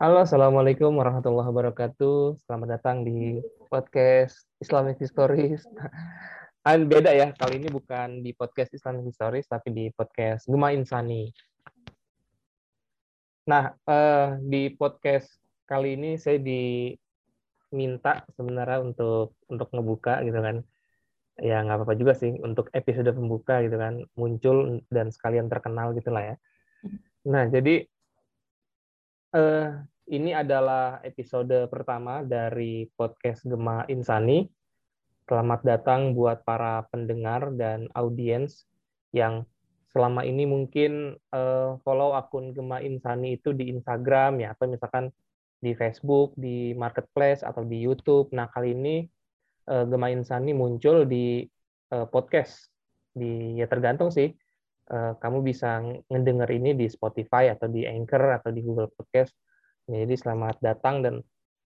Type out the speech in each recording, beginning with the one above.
Halo, Assalamualaikum warahmatullahi wabarakatuh. Selamat datang di podcast Islamic Histories. Ah, beda ya, kali ini bukan di podcast Islamic Histories, tapi di podcast Gema Insani. Nah, eh, di podcast kali ini saya diminta sebenarnya untuk untuk ngebuka gitu kan. Ya nggak apa-apa juga sih untuk episode pembuka gitu kan muncul dan sekalian terkenal gitulah ya. Nah, jadi eh, ini adalah episode pertama dari podcast Gema Insani. Selamat datang buat para pendengar dan audiens yang selama ini mungkin uh, follow akun Gema Insani itu di Instagram ya atau misalkan di Facebook, di Marketplace atau di YouTube. Nah, kali ini uh, Gema Insani muncul di uh, podcast. Di ya tergantung sih. Uh, kamu bisa ngedenger ini di Spotify atau di Anchor atau di Google Podcast jadi selamat datang dan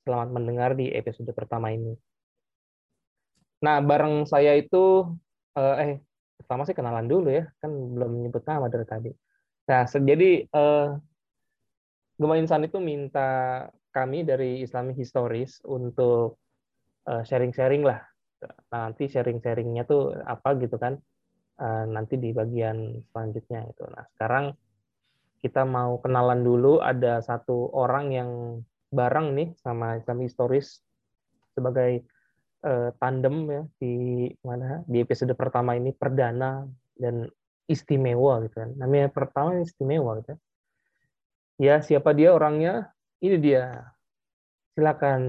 selamat mendengar di episode pertama ini. Nah, bareng saya itu eh, eh pertama sih kenalan dulu ya, kan belum nyebut nama dari tadi. Nah, jadi eh, Gema Insan itu minta kami dari Islamic Histories untuk sharing-sharing lah. Nanti sharing-sharingnya tuh apa gitu kan? Eh, nanti di bagian selanjutnya itu. Nah, sekarang kita mau kenalan dulu ada satu orang yang bareng nih sama Islam Historis sebagai uh, tandem ya di mana di episode pertama ini perdana dan istimewa gitu kan. Namanya pertama istimewa gitu. Ya, siapa dia orangnya? Ini dia. Silakan.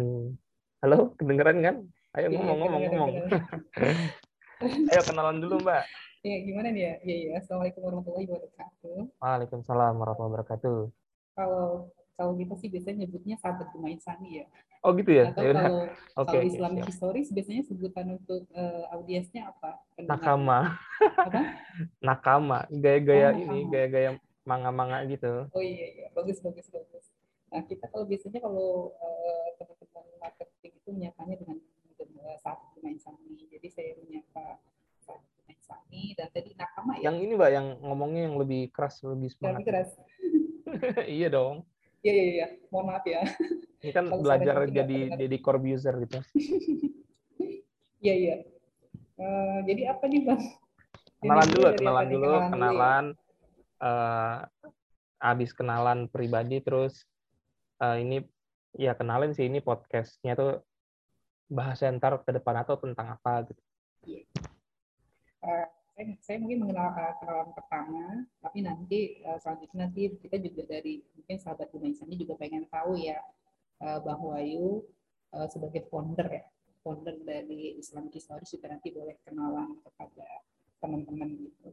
Halo, kedengeran kan? Ayo Iya, ngomong ngomong ngomong. Ayo kenalan dulu, Mbak. Ya, gimana nih ya? Iya, iya. Assalamualaikum warahmatullahi wabarakatuh. Waalaikumsalam warahmatullahi wabarakatuh. Kalau kalau kita sih biasanya nyebutnya sahabat Gema Insani ya. Oh gitu ya? Atau Ya udah. kalau Oke, kalau Islamic siap. Historis biasanya sebutan untuk eh, audiensnya apa? Pendengar. Nakama. Apa? Nakama. Gaya-gaya Oh, ini, gaya-gaya manga-manga gitu. Oh iya, iya. Bagus, bagus, bagus. Nah, kita kalau biasanya kalau eh, teman-teman marketing itu menyapanya dengan dengan sahabat Gema Insani. Jadi saya menyapa Insani dan tadi nakama ya. Yang ini, Mbak, yang ngomongnya yang lebih keras, lebih Lebih semangat. keras. iya dong. Iya, iya, iya. Mohon maaf ya. Ini kan Kalau belajar jadi jadi Corbuzier gitu. Iya iya. Eh, jadi apa nih bang? Kenalan dulu, kenalan dulu, ya? kenalan. eh habis kenalan pribadi terus eh, ini ya kenalin sih ini podcastnya tuh bahasa ntar ke depan atau tentang apa gitu. Eh, saya, saya mungkin mengenal kenalan pertama, tapi nanti eh, selanjutnya nanti kita juga dari mungkin sahabat Buma Insani juga pengen tahu ya eh, Bang Wahyu eh, sebagai founder ya, founder dari Islamic Historis juga nanti boleh kenalan kepada teman-teman gitu.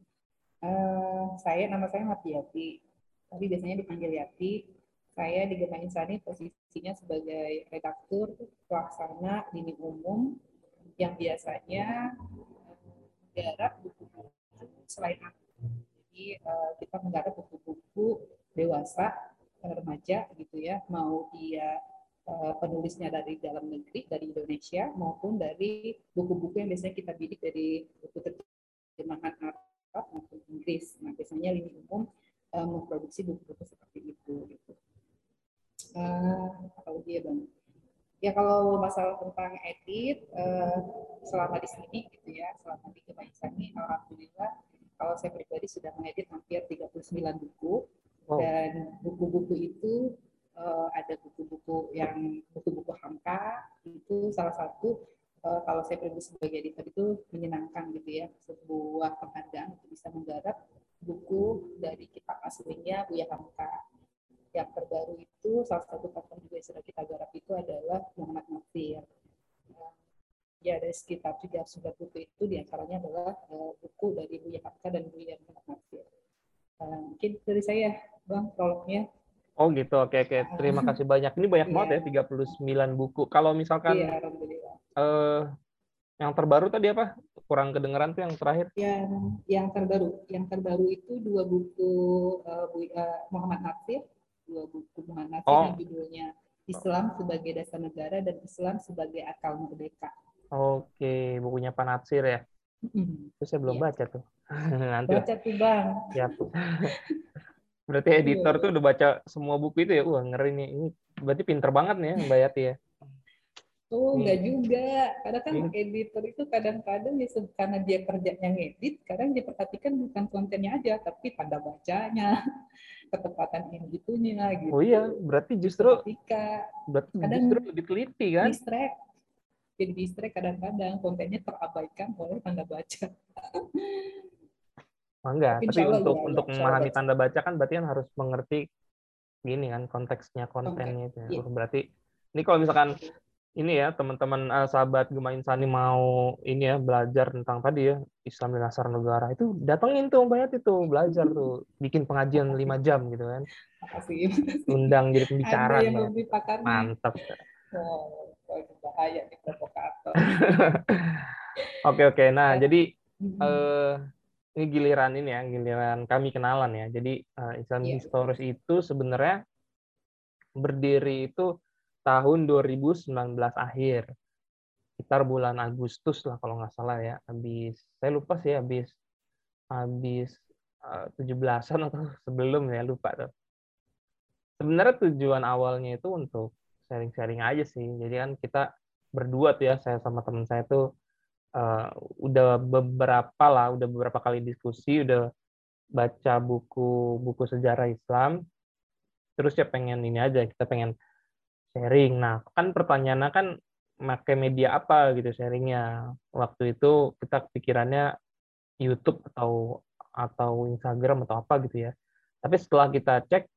Saya nama saya Martiati, tapi biasanya dipanggil Yati. Saya di Gema Insani posisinya sebagai redaktur pelaksana lini umum yang biasanya menggarap buku-buku selain aku. Jadi eh, kita menggarap buku-buku dewasa, remaja gitu ya, mau dia eh, penulisnya dari dalam negeri, dari Indonesia, maupun dari buku-buku yang biasanya kita bidik dari buku terjemahan Arab maupun Inggris. Nah, biasanya lini umum eh, memproduksi buku-buku seperti itu. Gitu. Eh, apa ya, Bang? Ya kalau masalah tentang edit, eh, selama di sini gitu ya, selama di Gema Insani, alhamdulillah kalau saya pribadi sudah mengedit hampir 39 buku Wow. dan buku-buku itu eh, ada buku-buku yang buku-buku Hamka itu salah satu eh, kalau saya pribadi sebagai editor itu menyenangkan gitu ya sebuah penghargaan untuk bisa menggarap buku dari kitab aslinya Buya Hamka yang terbaru itu salah satu tokoh juga yang sudah kita garap itu adalah Muhammad Nafir. Eh, Ya dari sekitar 300 buku itu di antaranya adalah eh, buku dari Buya Hamka dan Buya Muhammad Nafir. Eh, mungkin dari saya, Bang, prolognya. Oh gitu. Oke oke. Terima kasih banyak. Ini banyak Iya. banget ya 39 buku. Kalau misalkan Alhamdulillah. eh yang terbaru tadi apa? Kurang kedengeran tuh yang terakhir. Yang yang terbaru, yang terbaru itu dua buku Bu- eh, Muhammad Nafir, dua buku Muhammad Oh. yang judulnya Islam sebagai dasar negara dan Islam sebagai akal merdeka. Oke, bukunya Pak Natsir ya. Mhm. Itu saya belum Iya. baca tuh. Nanti. Baca tuh Bang. Siap. Berarti editor Iya. tuh udah baca semua buku itu ya. Wah, ngeri nih. Ini berarti pinter banget nih ya Mbak Yati ya. Oh, enggak juga. Karena kan editor itu kadang-kadang ya karena dia kerjanya ngedit, kadang dia perhatikan bukan kontennya aja, tapi tanda bacanya, ketepatan ini gitunya gitu. Oh iya, berarti justru Ketika berarti kadang justru lebih teliti kan? distract. Jadi distract kadang-kadang kontennya terabaikan oleh tanda baca. Oh, enggak, Tapi tapi untuk ya, untuk memahami baca. tanda baca kan berarti kan harus mengerti gini kan konteksnya kontennya itu. ya. iya. Oh, Berarti ini kalau misalkan ini ya teman-teman eh, sahabat Gema Insani mau ini ya belajar tentang tadi ya Islam di dasar negara itu datengin tuh Mbak Yati tuh belajar tuh bikin pengajian lima jam gitu kan Makasih. undang jadi pembicara pakarnya. mantap Oh, bahaya nih provokator. oke oke nah Ya. jadi eh ini giliran ini ya giliran kami kenalan ya jadi eh, Islam Iya. Historis itu sebenarnya berdiri itu tahun 2019 akhir. Sekitar bulan Agustus lah kalau nggak salah ya. Habis saya lupa sih habis habis eh, 17-an atau sebelum ya lupa tuh. Sebenarnya tujuan awalnya itu untuk sharing-sharing aja sih. Jadi kan kita berdua tuh ya saya sama teman saya tuh eh, udah beberapa lah udah beberapa kali diskusi udah baca buku buku sejarah Islam. Terus ya pengen ini aja kita pengen sharing. Nah kan pertanyaannya kan pakai media apa gitu sharingnya? Waktu itu kita pikirannya YouTube atau atau Instagram atau apa gitu ya. Tapi setelah kita cek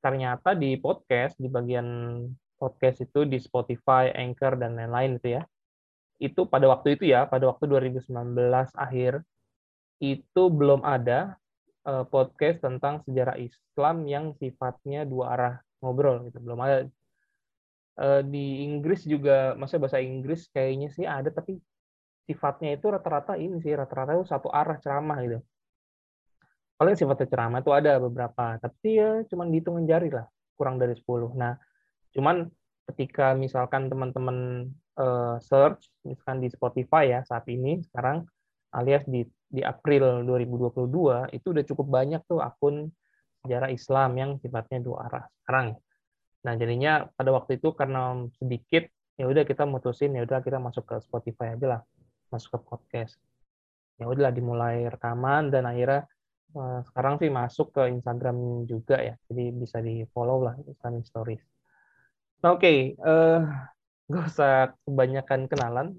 ternyata di podcast di bagian podcast itu di Spotify, Anchor dan lain-lain itu ya itu pada waktu itu ya pada waktu 2019 akhir itu belum ada eh, podcast tentang sejarah Islam yang sifatnya dua arah ngobrol gitu. Belum ada Eh, di Inggris juga maksudnya bahasa Inggris kayaknya sih ada tapi sifatnya itu rata-rata ini sih rata-rata itu satu arah ceramah gitu. Paling sifatnya ceramah itu ada beberapa tapi ya cuman dihitung jari lah kurang dari 10 nah cuman ketika misalkan teman-teman eh, search misalkan di Spotify ya saat ini sekarang alias di di April 2022 itu udah cukup banyak tuh akun sejarah Islam yang sifatnya dua arah. Sekarang Nah, jadinya pada waktu itu karena sedikit ya udah kita mutusin ya udah kita masuk ke Spotify aja lah, masuk ke podcast. Ya udahlah dimulai rekaman dan akhirnya eh, sekarang sih masuk ke Instagram juga ya. Jadi bisa di-follow lah Instagram Stories. Nah, Oke, eh nggak usah kebanyakan kenalan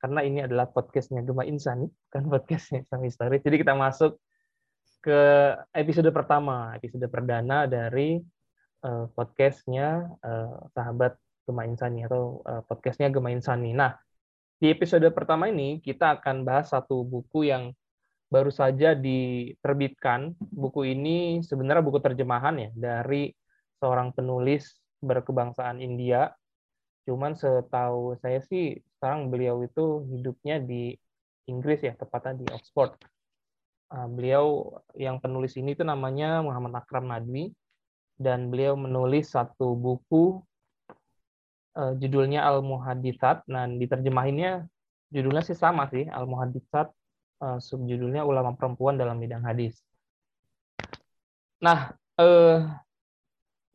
karena ini adalah podcastnya Gema Insani, kan podcastnya Islam Stories. Jadi kita masuk ke episode pertama, episode perdana dari eh, podcastnya eh, sahabat Gema Insani atau eh, podcastnya Gema Insani. Nah, di episode pertama ini kita akan bahas satu buku yang baru saja diterbitkan. Buku ini sebenarnya buku terjemahan ya dari seorang penulis berkebangsaan India. Cuman setahu saya sih sekarang beliau itu hidupnya di Inggris ya, tepatnya di Oxford. Uh, beliau yang penulis ini itu namanya Muhammad Akram Nadwi dan beliau menulis satu buku uh, judulnya Al Muhaditsat. Nah, diterjemahinnya judulnya sih sama sih, Al Muhaditsat uh, subjudulnya Ulama Perempuan dalam Bidang Hadis. Nah, eh,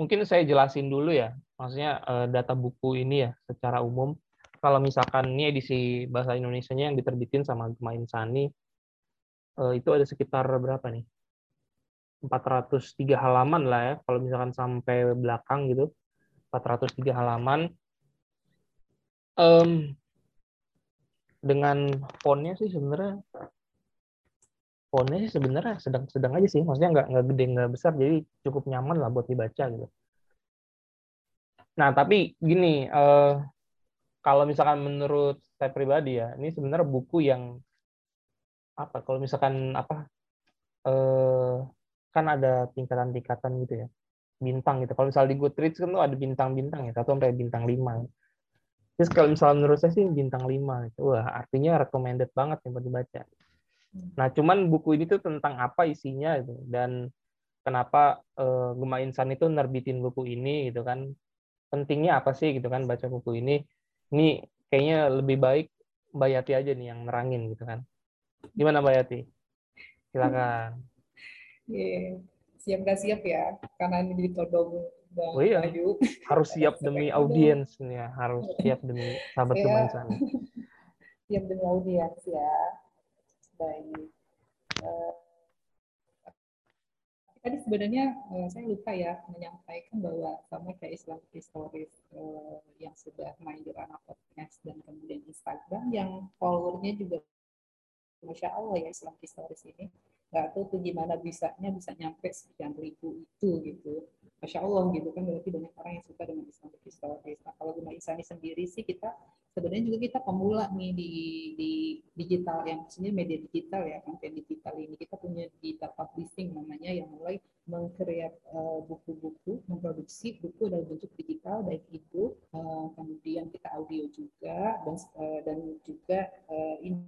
mungkin saya jelasin dulu ya, maksudnya eh, data buku ini ya secara umum. Kalau misalkan ini edisi bahasa Indonesianya yang diterbitin sama Gema Insani, eh, itu ada sekitar berapa nih? 403 halaman lah ya, kalau misalkan sampai belakang gitu, 403 halaman. Em, dengan fontnya sih sebenarnya fontnya sih sebenarnya sedang-sedang aja sih, maksudnya nggak nggak gede nggak besar, jadi cukup nyaman lah buat dibaca gitu. Nah tapi gini, eh, kalau misalkan menurut saya pribadi ya, ini sebenarnya buku yang apa? Kalau misalkan apa? Eh, kan ada tingkatan-tingkatan gitu ya, bintang gitu. Kalau misalnya di Goodreads kan tuh ada bintang-bintang ya, satu sampai bintang 5. Terus kalau misalnya menurut saya sih bintang 5 itu wah artinya recommended banget nih buat dibaca. Nah, cuman buku ini tuh tentang apa isinya gitu dan kenapa eh, Gema Insan itu nerbitin buku ini gitu kan. Pentingnya apa sih gitu kan baca buku ini. Ini kayaknya lebih baik Mbak Yati aja nih yang nerangin gitu kan. Gimana Mbak Yati? Silakan. Iya, siap nggak siap ya, karena ini ditodong Bang Oh iya. Ayu. Harus siap demi audiens nih ya, harus siap demi sahabat Iya. kemaisan. Siap demi audiens ya. Baik. Eh, tadi sebenarnya eh, saya lupa ya menyampaikan bahwa sama kayak Islam Stories eh, yang sudah main di ranah podcast dan kemudian Instagram yang followernya juga Masya Allah ya Islam Stories ini nggak tahu tuh gimana bisanya bisa nyampe sekian ribu itu gitu. Masya Allah gitu kan berarti banyak orang yang suka dengan Islam Stories nah kalau Guna Isani sendiri sih kita sebenarnya juga kita pemula nih di, di digital yang maksudnya media digital ya konten digital ini. Kita punya digital publishing namanya yang mulai mengkreat uh, buku-buku memproduksi buku dalam bentuk digital baik itu uh, kemudian kita audio juga dan uh, dan juga uh, ini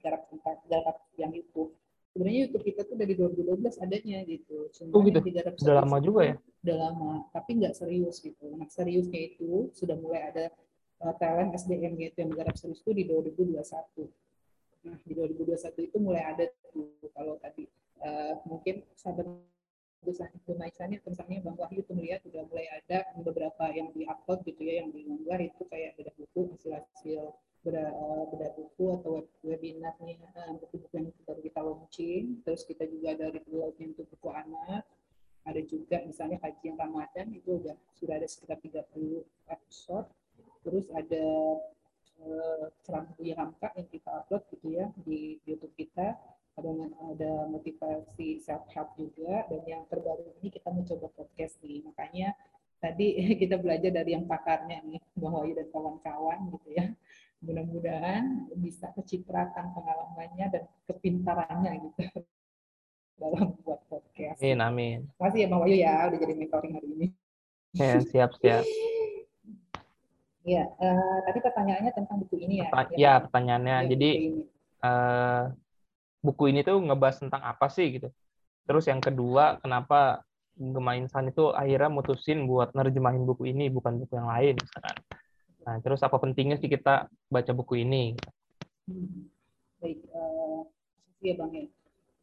garap garap yang YouTube sebenarnya YouTube kita tuh dari 2012 adanya gitu cuma Oh gitu? yang digarap Udah serius lama itu juga ya? udah lama tapi nggak serius gitu nah seriusnya itu sudah mulai ada uh, talent SDM gitu yang menggarap serius itu di 2021 nah di 2021 itu mulai ada tuh kalau tadi uh, mungkin sahabat Maisannya misalnya Bang Wahyu tuh melihat udah mulai ada beberapa yang di-upload gitu ya yang diunggah itu kayak beda buku hasil-hasil beda, uh, beda buku atau web, webinarnya uh, buku-buku yang baru kita launching. Terus kita juga ada review untuk buku anak. Ada juga misalnya kajian Ramadan itu udah sudah ada sekitar 30 episode. Terus ada uh, ceramah Hamka yang kita upload gitu ya di YouTube kita. Ada ada motivasi self help juga. Dan yang terbaru ini kita mencoba podcast nih. Makanya tadi kita belajar dari yang pakarnya nih Bang Wahyu dan kawan-kawan gitu ya mudah-mudahan bisa kecipratan pengalamannya dan kepintarannya gitu dalam buat podcast. Amin, amin. Makasih ya Bang Wahyu ya udah jadi mentoring hari ini. Ya, siap, siap. Iya, uh, tadi pertanyaannya tentang buku ini ya. Perta ya, pertanyaannya. Ya, Jadi buku ini. uh, buku ini tuh ngebahas tentang apa sih gitu. Terus yang kedua, kenapa Gema Insan itu akhirnya mutusin buat nerjemahin buku ini bukan buku yang lain misalkan. Nah, terus apa pentingnya sih kita baca buku ini? Hmm. Baik, uh, ya Bang ya.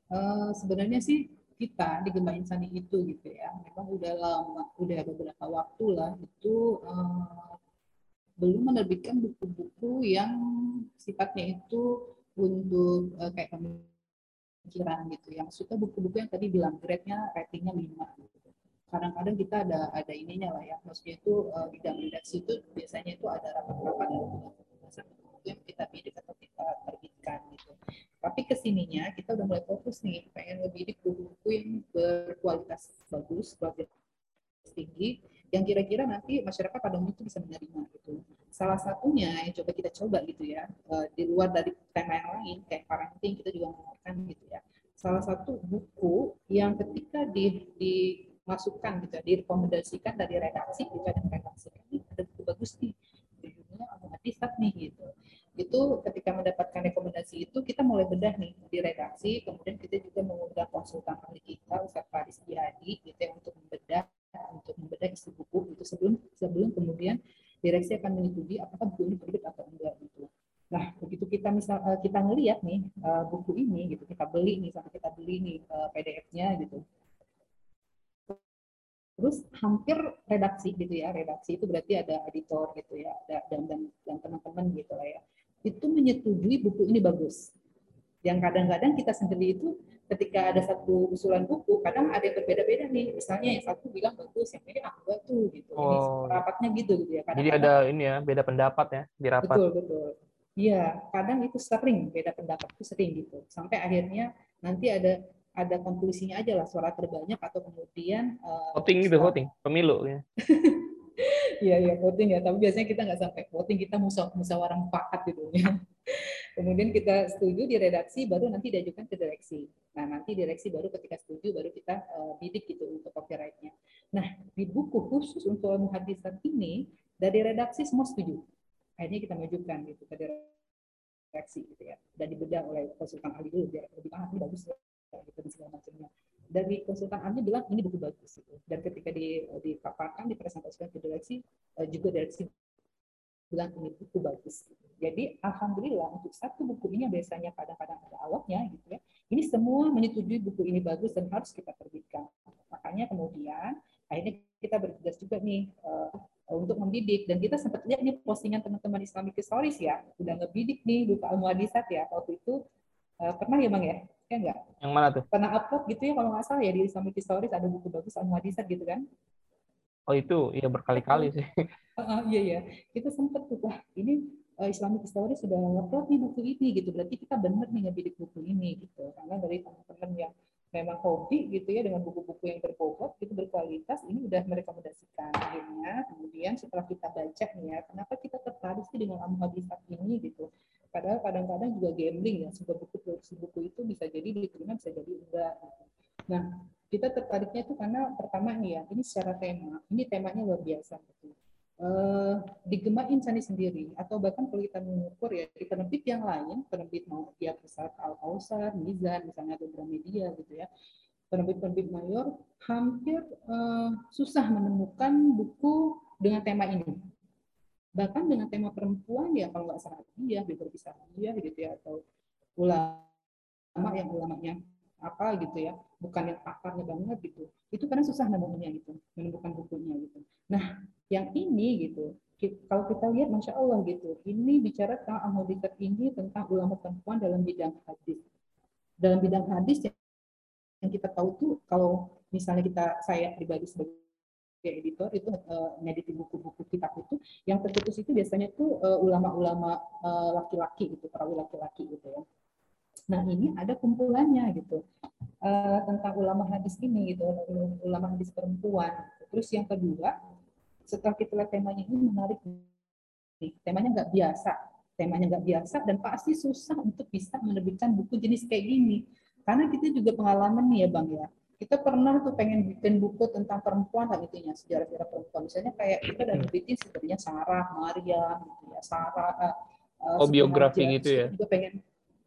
Uh, sebenarnya sih kita di Gema Insani itu gitu ya, memang udah lama, udah beberapa waktu lah itu uh, belum menerbitkan buku-buku yang sifatnya itu untuk uh, kayak pemikiran gitu. Yang suka buku-buku yang tadi bilang grade-nya ratingnya 5 gitu. Kadang-kadang kita ada ada ininya lah ya. Maksudnya itu uh, bidang redaksi itu biasanya itu ada rapat-rapat dan pembahasan buku yang kita bidik atau kita terbitkan gitu. Tapi ke sininya kita udah mulai fokus nih, pengen ngebidik buku-buku yang berkualitas bagus, kualitas tinggi, yang kira-kira nanti masyarakat pada umumnya itu bisa menerima gitu. Salah satunya yang coba kita coba gitu ya, di luar dari tema yang lain kayak parenting kita juga mengeluarkan gitu ya. Salah satu buku yang ketika di, dimasukkan gitu direkomendasikan dari redaksi kita dan redaksi ini ada buku bagus nih, judulnya Abu Hadisat nih gitu. Itu ketika mendapatkan rekomendasi itu kita mulai bedah nih di redaksi, kemudian kita juga mengundang konsultan ahli kita Ustaz Faris Jihadi gitu ya untuk membedah untuk membedah isi buku itu sebelum sebelum kemudian direksi akan menyetujui apakah buku ini terbit atau enggak gitu. Nah begitu kita misal kita ngelihat nih buku ini gitu kita beli nih sampai kita beli nih PDF-nya gitu. Terus hampir redaksi gitu ya redaksi itu berarti ada editor gitu ya ada dan dan dan teman-teman gitu lah ya itu menyetujui buku ini bagus. Yang kadang-kadang kita sendiri itu ketika ada satu usulan buku, kadang ada yang berbeda-beda nih. Misalnya yang satu bilang bagus, yang ini ah enggak tuh gitu. Oh. Ini rapatnya gitu gitu ya. Jadi ada ini ya, beda pendapat ya di rapat. Betul, betul. Iya, kadang itu sering beda pendapat itu sering gitu. Sampai akhirnya nanti ada ada konklusinya aja lah suara terbanyak atau kemudian uh, voting gitu, voting, pemilu ya. Iya, iya voting ya. Tapi biasanya kita nggak sampai voting, kita musyawarah musyawarah mufakat gitu ya. Kemudian kita setuju di redaksi, baru nanti diajukan ke direksi. Nah, nanti direksi baru ketika setuju, baru kita uh, bidik gitu untuk copyright-nya. Nah, di buku khusus untuk muhadisat ini, dari redaksi semua setuju. Akhirnya kita majukan gitu ke direksi gitu ya. Dan dibedah oleh konsultan ahli dulu, biar lebih paham, bagus gitu, dan segala macamnya. Dari konsultan ahli bilang ini buku bagus gitu. dan ketika di, dipaparkan dipresentasikan ke direksi juga direksi bilang ini buku bagus gitu. jadi alhamdulillah untuk satu buku ini yang biasanya kadang-kadang ada awalnya gitu ya ini semua menyetujui buku ini bagus dan harus kita terbitkan. Makanya kemudian akhirnya kita bertugas juga nih uh, untuk mendidik. Dan kita sempat lihat nih postingan teman-teman Islamic Stories ya udah ngebidik nih buka al muadisat ya waktu itu. Uh, pernah ya bang ya ya enggak yang mana tuh? Pernah upload gitu ya kalau nggak salah ya di Islamic Stories ada buku bagus al muadisat gitu kan? Oh itu? Ya berkali-kali sih. Uh, iya iya. Kita sempat tuh wah ini uh, Islamic Stories sudah upload nih buku ini gitu. Berarti kita benar nih ngebidik buku ini gitu. Karena dari teman-teman yang memang hobi gitu ya dengan buku-buku yang berbobot itu berkualitas ini udah merekomendasikan. Akhirnya kemudian setelah kita baca nih ya kenapa kita tertarik sih dengan hadisat ini? gitu padahal kadang-kadang juga gambling ya sebuah buku produksi buku itu bisa jadi diterima bisa jadi enggak gitu. nah kita tertariknya itu karena pertama nih ya ini secara tema ini temanya luar biasa gitu uh, di Gemah Insani sendiri atau bahkan kalau kita mengukur ya di penerbit yang lain penerbit mau dia besar Al Kausar, Mizan misalnya atau Gramedia gitu ya penerbit-penerbit mayor hampir uh, susah menemukan buku dengan tema ini bahkan dengan tema perempuan ya kalau nggak salah dia bisa dia gitu ya atau ulama yang ulamanya apa gitu ya bukan yang pakarnya banget gitu. Itu karena susah nemunya gitu menemukan bukunya gitu. Nah yang ini gitu kalau kita lihat masya Allah gitu ini bicara tentang ahmadikat ini tentang ulama perempuan dalam bidang hadis. Dalam bidang hadis yang kita tahu tuh kalau misalnya kita saya pribadi sebagai editor itu uh, buku-buku kitab itu yang terputus itu biasanya tuh uh, ulama-ulama uh, laki-laki gitu perawi laki-laki gitu ya nah ini ada kumpulannya gitu uh, tentang ulama hadis ini gitu ulama hadis perempuan terus yang kedua setelah kita lihat temanya ini menarik nih. Temanya nggak biasa, temanya nggak biasa dan pasti susah untuk bisa menerbitkan buku jenis kayak gini. Karena kita juga pengalaman nih ya bang ya. Kita pernah tuh pengen bikin buku tentang perempuan lah intinya sejarah-sejarah perempuan. Misalnya kayak kita udah nerbitin sepertinya Sarah, Maria, gitu ya, Sarah. Uh, oh biografi gitu ya? Juga pengen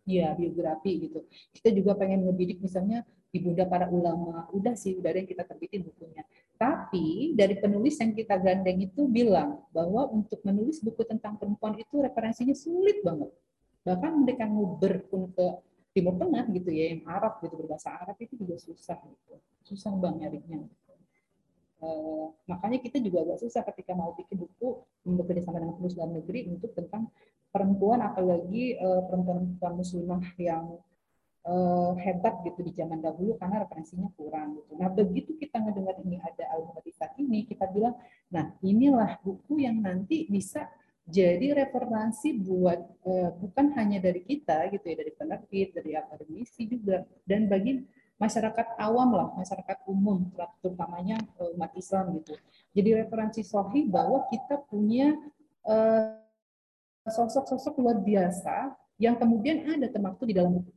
ya biografi gitu. Kita juga pengen ngebidik misalnya ibunda para ulama. Udah sih, udah ada yang kita terbitin bukunya. Tapi dari penulis yang kita gandeng itu bilang bahwa untuk menulis buku tentang perempuan itu referensinya sulit banget. Bahkan mereka nguber pun ke Timur Tengah gitu ya, yang Arab gitu berbahasa Arab itu juga susah gitu. Susah bang nyarinya. Uh, makanya kita juga agak susah ketika mau bikin buku bekerja sama dengan penulis dalam negeri untuk tentang perempuan apalagi uh, perempuan-perempuan muslimah yang uh, hebat gitu di zaman dahulu karena referensinya kurang gitu. Nah begitu kita mendengar ini ada al ini, kita bilang, nah inilah buku yang nanti bisa jadi referensi buat uh, bukan hanya dari kita gitu ya dari penerbit, dari akademisi juga dan bagi masyarakat awam lah, masyarakat umum terutamanya uh, umat Islam gitu. Jadi referensi sohi bahwa kita punya sosok-sosok uh, luar biasa yang kemudian ada termaktub di dalam buku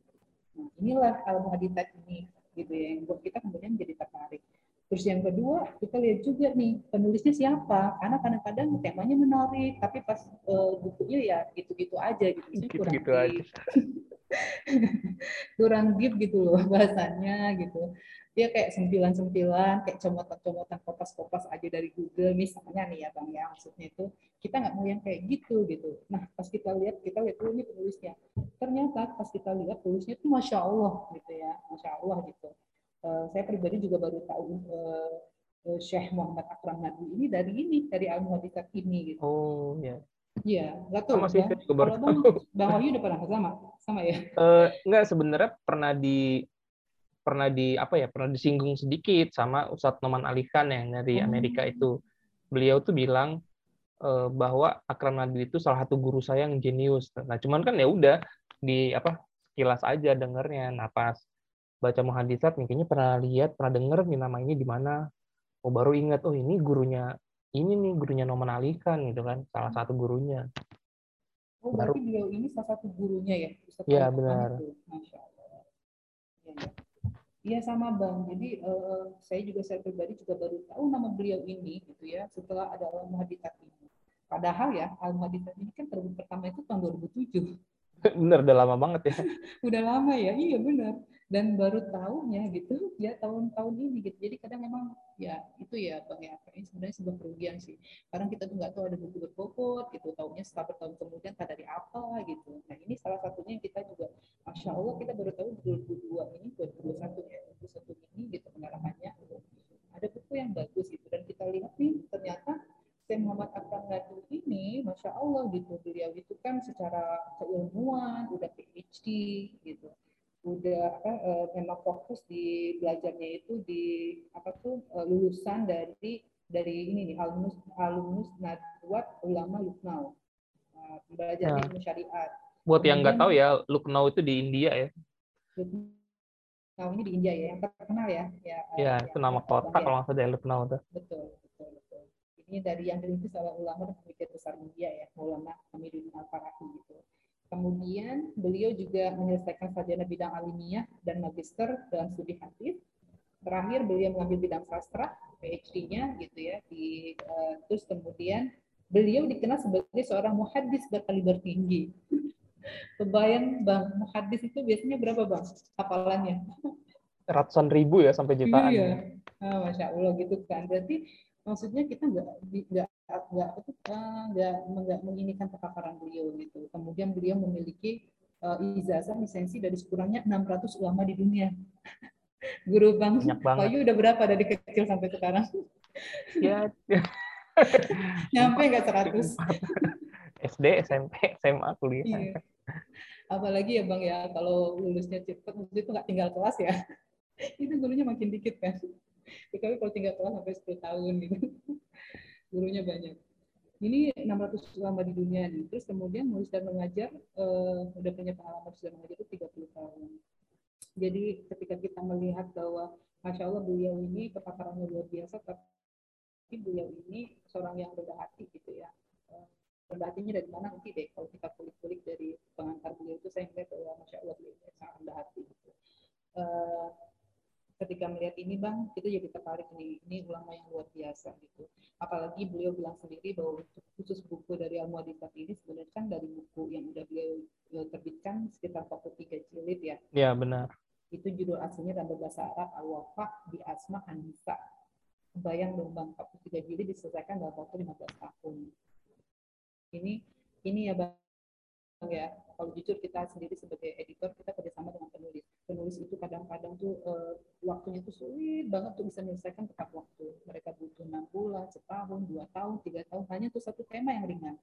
Nah, inilah al muhaditat ini gitu ya yang buat kita kemudian jadi tertarik. Terus yang kedua, kita lihat juga nih penulisnya siapa. Karena kadang-kadang temanya menarik, tapi pas uh, bukunya ya gitu-gitu aja gitu. gitu, kurang gitu aja. kurang deep gitu loh bahasanya gitu dia kayak sentilan-sentilan, kayak comotan-comotan kopas-kopas aja dari Google misalnya nih ya Bang ya, maksudnya itu kita nggak mau yang kayak gitu gitu. Nah pas kita lihat, kita lihat dulu nih penulisnya. Ternyata pas kita lihat tulisnya itu Masya Allah gitu ya, Masya Allah gitu. Uh, saya pribadi juga baru tahu uh, uh, Syekh Muhammad Akram Nadwi ini dari ini, dari Al Muhadisat ini gitu. Oh iya. Iya, nggak tahu. Sama ya. Kalau Bang, Bang Wahyu udah pernah sama? Sama ya? Uh, enggak, sebenarnya pernah di pernah di apa ya pernah disinggung sedikit sama Ustadz Noman Ali Khan yang dari oh. Amerika itu beliau tuh bilang uh, bahwa Akram Nadwi itu salah satu guru saya yang jenius nah cuman kan ya udah di apa kilas aja dengernya nah pas baca muhadisat kayaknya pernah lihat pernah denger nih nama ini di mana oh baru ingat oh ini gurunya ini nih gurunya Noman Ali Khan gitu kan salah satu gurunya Oh, berarti beliau ini salah satu gurunya ya? Iya, benar. Masya Allah. Ya, ya. Iya sama bang. Jadi uh, saya juga saya pribadi juga baru tahu nama beliau ini gitu ya setelah ada al ini. Padahal ya al ini kan terbit pertama itu tahun 2007. Bener, udah lama banget ya. udah lama ya, iya bener. Dan baru tahunya gitu ya tahun-tahun ini gitu. Jadi kadang memang ya itu ya bang ya ini sebenarnya sebuah kerugian sih. Karena kita tuh nggak tahu ada buku berbobot gitu. Tahunya setelah bertahun kemudian tak dari apa gitu. Nah ini salah satunya yang kita juga, masya Allah kita baru tahu 2022 ini 2021 ya 2021 ini gitu pengalamannya ada buku yang bagus gitu dan kita lihat nih ternyata Syekh Muhammad Akram Nadu ini, masya Allah gitu beliau itu kan secara keilmuan udah PhD gitu, udah apa uh, memang fokus di belajarnya itu di apa tuh uh, lulusan dari dari ini nih alumnus alumnus Nadwat ulama Luknau uh, belajar nah. ilmu syariat. Buat yang nggak tahu ya, Luknau itu di India ya. Luknau ini di India ya, yang terkenal ya. Ya, ya itu nama kota ya. kalau nggak salah Luknau tuh. Betul, betul, betul. Ini dari yang dirintis oleh ulama dan pemikir besar India ya, Maulana Hamiduddin Al-Farahi gitu. Kemudian beliau juga menyelesaikan sarjana bidang alimiah dan magister dalam studi hadis. Terakhir beliau mengambil bidang sastra PhD-nya gitu ya di uh, terus kemudian beliau dikenal sebagai seorang muhaddis berkaliber tinggi. Kebayang Bang, muhaddis itu biasanya berapa Bang hafalannya? Ratusan ribu ya sampai jutaan. Iya. Oh, Masya Allah gitu kan. Berarti maksudnya kita nggak nggak nggak nggak nggak menginikan kepaparan beliau gitu. Kemudian beliau memiliki uh, ijazah lisensi dari sekurangnya 600 ulama di dunia. Guru Bang Bayu udah berapa dari kecil sampai sekarang? Ya. Nyampe nggak 100? SD, SMP, SMA, kuliah. Iya. Apalagi ya Bang ya, kalau lulusnya cepat, itu nggak tinggal kelas ya. itu gurunya makin dikit kan. Tapi kalau tinggal kelas sampai 10 tahun gitu. Gurunya banyak. Ini 600 ulama di dunia nih. Terus kemudian nulis dan mengajar, uh, udah punya pengalaman sudah mengajar itu 30 tahun. Jadi ketika kita melihat bahwa Masya Allah beliau ini kepaparannya luar biasa, tapi beliau ini seorang yang rendah hati gitu ya. Eh, rendah hatinya dari mana nanti deh kalau kita kulik-kulik dari pengantar beliau itu saya melihat bahwa Masya Allah beliau sangat rendah hati gitu. Uh, ketika melihat ini bang kita jadi tertarik nih ini ulama yang luar biasa gitu apalagi beliau bilang sendiri bahwa untuk khusus buku dari al muadifat ini sebenarnya kan dari buku yang udah beliau terbitkan sekitar 43 jilid ya ya benar itu judul aslinya dalam bahasa Arab Al-Wafa di Asma Anisa. Bayang dong Bang, 43 jilid diselesaikan dalam waktu 15 tahun. Ini ini ya Bang ya, kalau jujur kita sendiri sebagai editor kita kerjasama dengan penulis. Penulis itu kadang-kadang tuh uh, waktunya tuh sulit banget tuh bisa menyelesaikan tepat waktu. Mereka butuh enam bulan, setahun, dua tahun, tiga tahun, hanya tuh satu tema yang ringan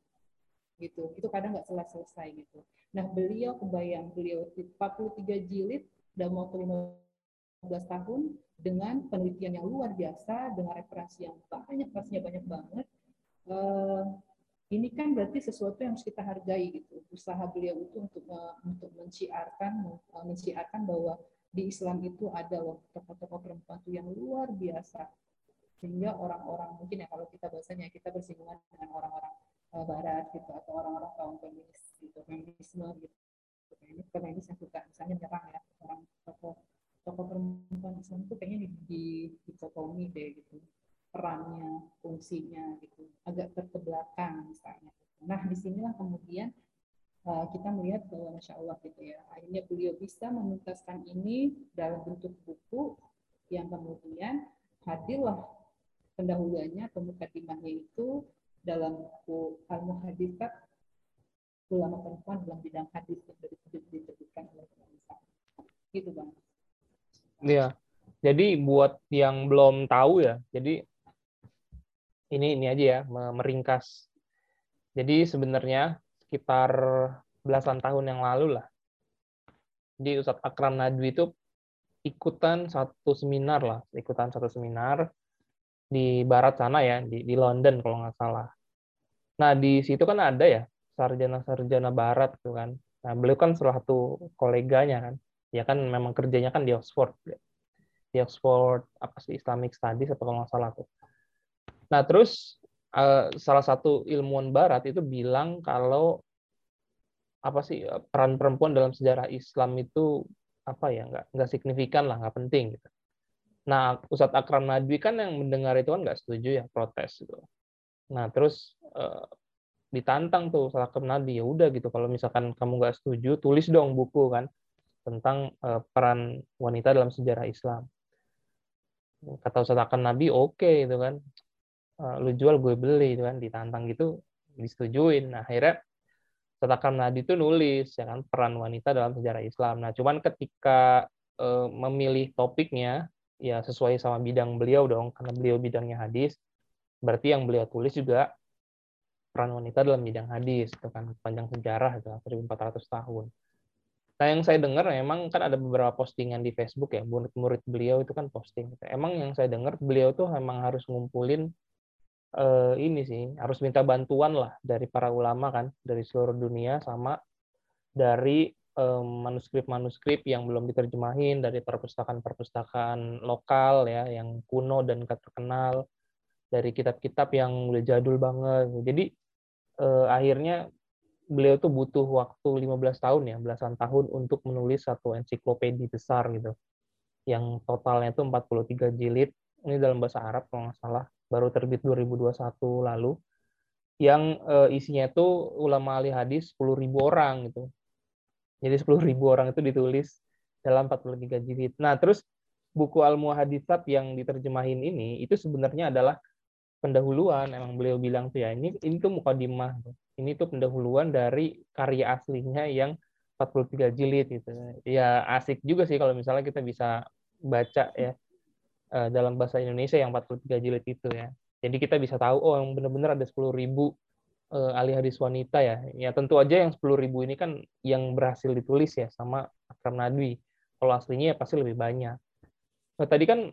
gitu. Itu kadang nggak selesai selesai gitu. Nah beliau kebayang beliau 43 jilid dalam waktu 15 tahun dengan penelitian yang luar biasa, dengan referensi yang banyak, pastinya banyak banget. Uh, ini kan berarti sesuatu yang harus kita hargai gitu. Usaha beliau itu untuk untuk menciarkan uh, menciarkan bahwa di Islam itu ada tokoh-tokoh perempuan itu yang luar biasa. Sehingga orang-orang mungkin ya kalau kita bahasanya kita bersinggungan dengan orang-orang uh, barat gitu atau orang-orang kaum feminis gitu, feminisme gitu ini feminis yang suka misalnya menyerang ya orang tokoh tokoh perempuan Islam itu kayaknya di, di dikotomi deh gitu perannya fungsinya gitu agak terkebelakang misalnya nah di sinilah kemudian uh, kita melihat bahwa masya Allah gitu ya akhirnya beliau bisa menuntaskan ini dalam bentuk buku yang kemudian hadirlah pendahuluannya pemukadimahnya itu dalam buku Al-Muhadithat ulama perempuan dalam bidang hadis yang diterbitkan oleh. Gitu bang. Iya. Jadi buat yang belum tahu ya, jadi ini ini aja ya meringkas. Jadi sebenarnya sekitar belasan tahun yang lalu lah, di Ustadz Akram Nadwi itu ikutan satu seminar lah, ikutan satu seminar di barat sana ya, di, di London kalau nggak salah. Nah di situ kan ada ya sarjana-sarjana barat tuh kan. Nah, beliau kan salah satu koleganya kan. Ya kan memang kerjanya kan di Oxford. Di Oxford apa sih Islamic Studies atau kalau nggak salah tuh. Nah, terus uh, salah satu ilmuwan barat itu bilang kalau apa sih peran perempuan dalam sejarah Islam itu apa ya nggak nggak signifikan lah nggak penting gitu. Nah Ustadz Akram Nadwi kan yang mendengar itu kan nggak setuju ya protes gitu. Nah terus uh, ditantang tuh salah ke Nabi ya udah gitu kalau misalkan kamu nggak setuju tulis dong buku kan tentang uh, peran wanita dalam sejarah Islam kata Ustaz akan Nabi oke okay, itu kan lu jual gue beli itu kan ditantang gitu disetujuin. Nah akhirnya Ustaz akan Nabi itu nulis ya kan peran wanita dalam sejarah Islam. Nah cuman ketika uh, memilih topiknya ya sesuai sama bidang beliau dong karena beliau bidangnya hadis berarti yang beliau tulis juga peran wanita dalam bidang hadis itu kan panjang sejarah itu 1400 tahun. Nah yang saya dengar memang kan ada beberapa postingan di Facebook ya murid-murid beliau itu kan posting. Emang yang saya dengar beliau tuh memang harus ngumpulin uh, ini sih harus minta bantuan lah dari para ulama kan dari seluruh dunia sama dari manuskrip-manuskrip yang belum diterjemahin dari perpustakaan-perpustakaan lokal ya yang kuno dan terkenal dari kitab-kitab yang udah jadul banget. Jadi eh, akhirnya beliau tuh butuh waktu 15 tahun ya, belasan tahun untuk menulis satu ensiklopedi besar gitu. Yang totalnya itu 43 jilid. Ini dalam bahasa Arab kalau nggak salah, baru terbit 2021 lalu. Yang eh, isinya itu ulama ahli hadis 10.000 orang gitu jadi 10.000 orang itu ditulis dalam 43 jilid. Nah, terus buku Al-Muhaditsat yang diterjemahin ini itu sebenarnya adalah pendahuluan emang beliau bilang tuh ya ini ini tuh mukadimah ini tuh pendahuluan dari karya aslinya yang 43 jilid gitu ya asik juga sih kalau misalnya kita bisa baca ya eh, dalam bahasa Indonesia yang 43 jilid itu ya jadi kita bisa tahu oh yang benar-benar ada 10.000 uh, ahli hadis wanita ya. Ya tentu aja yang 10.000 ini kan yang berhasil ditulis ya sama Akram Nadwi. Kalau aslinya ya pasti lebih banyak. Nah, tadi kan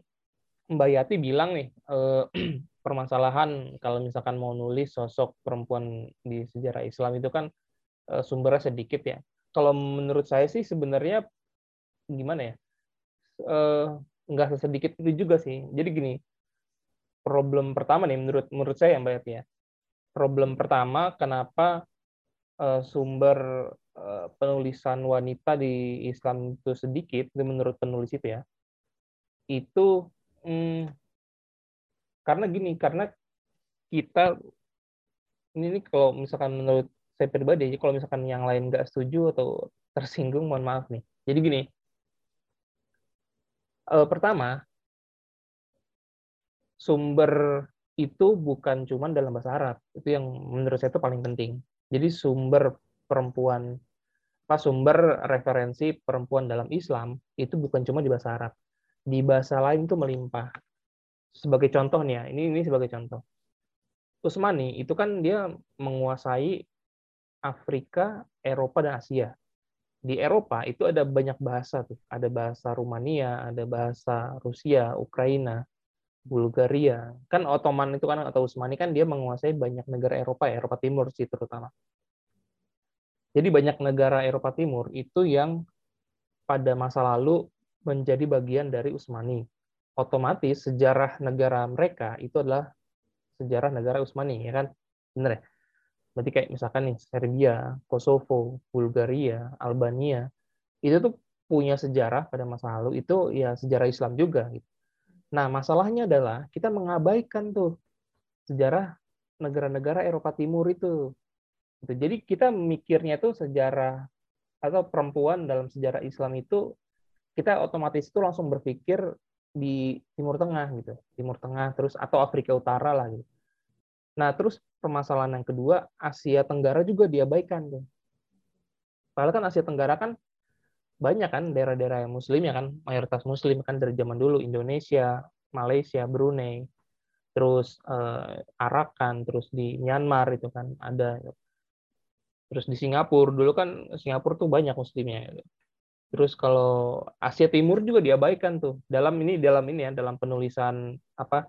Mbak Yati bilang nih uh, permasalahan kalau misalkan mau nulis sosok perempuan di sejarah Islam itu kan uh, sumbernya sedikit ya. Kalau menurut saya sih sebenarnya gimana ya? Uh, nggak sesedikit itu juga sih. Jadi gini, problem pertama nih menurut menurut saya Mbak Yati ya problem pertama kenapa uh, sumber uh, penulisan wanita di Islam itu sedikit, itu menurut penulis itu ya, itu hmm, karena gini, karena kita ini, ini kalau misalkan menurut saya pribadi, kalau misalkan yang lain nggak setuju atau tersinggung, mohon maaf nih. Jadi gini, uh, pertama sumber itu bukan cuma dalam bahasa Arab. Itu yang menurut saya itu paling penting. Jadi sumber perempuan apa sumber referensi perempuan dalam Islam itu bukan cuma di bahasa Arab. Di bahasa lain itu melimpah. Sebagai contoh nih ya, ini ini sebagai contoh. Usmani itu kan dia menguasai Afrika, Eropa dan Asia. Di Eropa itu ada banyak bahasa tuh, ada bahasa Rumania, ada bahasa Rusia, Ukraina, Bulgaria. Kan Ottoman itu kan atau Utsmani kan dia menguasai banyak negara Eropa ya, Eropa Timur sih terutama. Jadi banyak negara Eropa Timur itu yang pada masa lalu menjadi bagian dari Utsmani. Otomatis sejarah negara mereka itu adalah sejarah negara Utsmani, ya kan? Benar ya? Berarti kayak misalkan nih Serbia, Kosovo, Bulgaria, Albania, itu tuh punya sejarah pada masa lalu itu ya sejarah Islam juga gitu Nah, masalahnya adalah kita mengabaikan tuh sejarah negara-negara Eropa Timur itu. Gitu. Jadi kita mikirnya tuh sejarah atau perempuan dalam sejarah Islam itu kita otomatis itu langsung berpikir di Timur Tengah gitu, Timur Tengah terus atau Afrika Utara lah gitu. Nah, terus permasalahan yang kedua, Asia Tenggara juga diabaikan tuh. Padahal kan Asia Tenggara kan banyak kan daerah-daerah yang muslim ya kan mayoritas muslim kan dari zaman dulu Indonesia Malaysia Brunei. Terus eh, Arakan terus di Myanmar itu kan ada. Terus di Singapura dulu kan Singapura tuh banyak muslimnya. Terus kalau Asia Timur juga diabaikan tuh. Dalam ini dalam ini ya dalam penulisan apa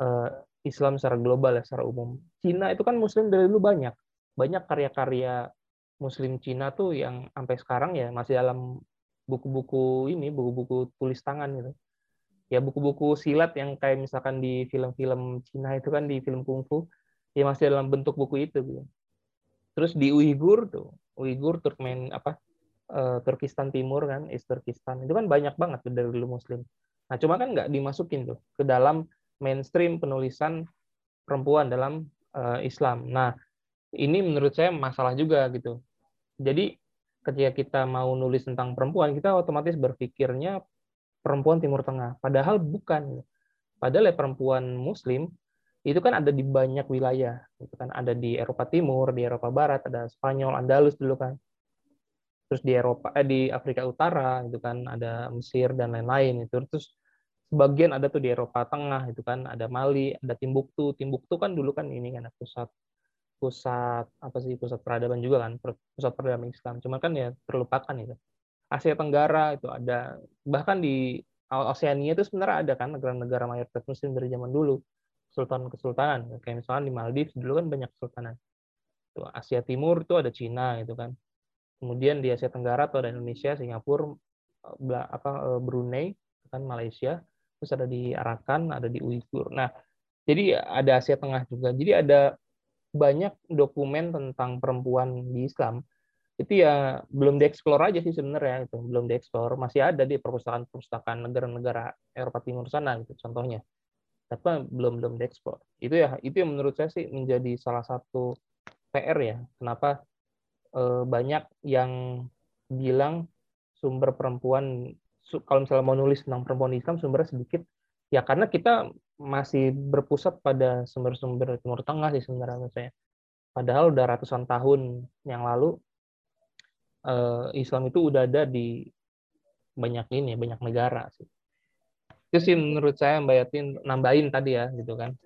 eh, Islam secara global ya secara umum Cina itu kan muslim dari dulu banyak banyak karya-karya Muslim Cina tuh yang sampai sekarang ya masih dalam buku-buku ini, buku-buku tulis tangan gitu. Ya buku-buku silat yang kayak misalkan di film-film Cina itu kan di film kungfu, ya masih dalam bentuk buku itu gitu. Terus di Uighur tuh, Uighur Turkmen apa uh, Turkistan Timur kan, East Turkistan. Itu kan banyak banget dari dulu muslim. Nah, cuma kan nggak dimasukin tuh ke dalam mainstream penulisan perempuan dalam uh, Islam. Nah, ini menurut saya masalah juga gitu. Jadi ketika kita mau nulis tentang perempuan, kita otomatis berpikirnya perempuan Timur Tengah. Padahal bukan. Padahal ya perempuan Muslim itu kan ada di banyak wilayah. Itu kan ada di Eropa Timur, di Eropa Barat, ada Spanyol, Andalus dulu kan. Terus di Eropa, eh, di Afrika Utara itu kan ada Mesir dan lain-lain itu. Terus sebagian ada tuh di Eropa Tengah itu kan ada Mali ada Timbuktu. Timbuktu kan dulu kan ini kan pusat pusat apa sih pusat peradaban juga kan pusat peradaban Islam. Cuma kan ya terlupakan itu. Asia Tenggara itu ada. Bahkan di Oseania itu sebenarnya ada kan negara-negara mayoritas muslim dari zaman dulu. Sultan kesultanan kayak misalnya di Maldives dulu kan banyak kesultanan. Itu Asia Timur itu ada Cina gitu kan. Kemudian di Asia Tenggara tuh ada Indonesia Singapura apa eh, Brunei kan Malaysia terus ada di Arakan ada di Uighur. Nah jadi ada Asia Tengah juga. Jadi ada banyak dokumen tentang perempuan di Islam. Itu ya belum dieksplor aja sih sebenarnya itu belum dieksplor. Masih ada di perpustakaan-perpustakaan negara-negara Eropa Timur sana gitu contohnya. Tapi belum belum dieksplor. Itu ya itu yang menurut saya sih menjadi salah satu PR ya. Kenapa eh, banyak yang bilang sumber perempuan kalau misalnya mau nulis tentang perempuan Islam sumbernya sedikit. Ya karena kita masih berpusat pada sumber-sumber Timur Tengah sih sebenarnya misalnya padahal udah ratusan tahun yang lalu uh, Islam itu udah ada di banyak ini banyak negara sih. Itu sih menurut saya Mbak Yatin nambahin tadi ya gitu kan.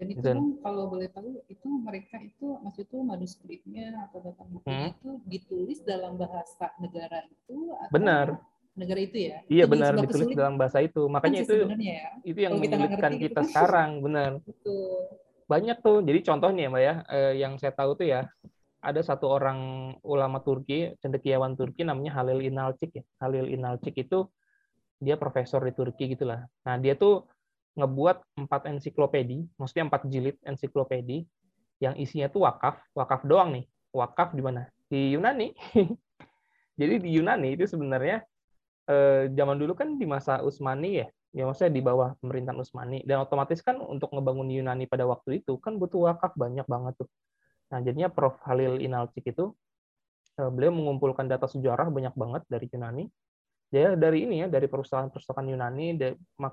Dan itu kalau boleh tahu itu mereka itu maksud itu manuskripnya atau data bukunya hmm? itu ditulis dalam bahasa negara itu atau benar negara itu ya iya itu benar ditulis dalam bahasa itu makanya kan itu ya. itu yang menyulitkan kita, kita sekarang benar Betul. banyak tuh jadi contohnya mbak ya eh, yang saya tahu tuh ya ada satu orang ulama Turki, cendekiawan Turki namanya Halil Inalcik ya. Halil Inalcik itu dia profesor di Turki gitulah. Nah, dia tuh ngebuat empat ensiklopedi, maksudnya empat jilid ensiklopedi yang isinya tuh wakaf, wakaf doang nih. Wakaf di mana? Di Yunani. Jadi di Yunani itu sebenarnya eh, zaman dulu kan di masa Utsmani ya, ya maksudnya di bawah pemerintahan Utsmani dan otomatis kan untuk ngebangun Yunani pada waktu itu kan butuh wakaf banyak banget tuh Nah, jadinya Prof. Halil Inalcik itu eh, beliau mengumpulkan data sejarah banyak banget dari Yunani. Dia dari ini ya, dari perusahaan-perusahaan Yunani,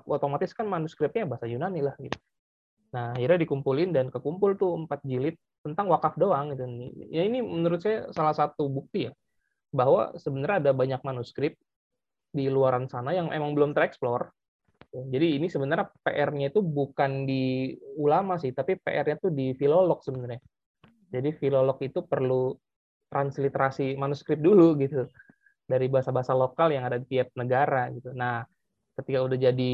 otomatis kan manuskripnya bahasa Yunani lah gitu. Nah, akhirnya dikumpulin dan kekumpul tuh empat jilid tentang wakaf doang gitu. Ya ini menurut saya salah satu bukti ya bahwa sebenarnya ada banyak manuskrip di luaran sana yang emang belum tereksplor. Jadi ini sebenarnya PR-nya itu bukan di ulama sih, tapi PR-nya tuh di filolog sebenarnya jadi filolog itu perlu transliterasi manuskrip dulu gitu dari bahasa-bahasa lokal yang ada di tiap negara gitu. Nah, ketika udah jadi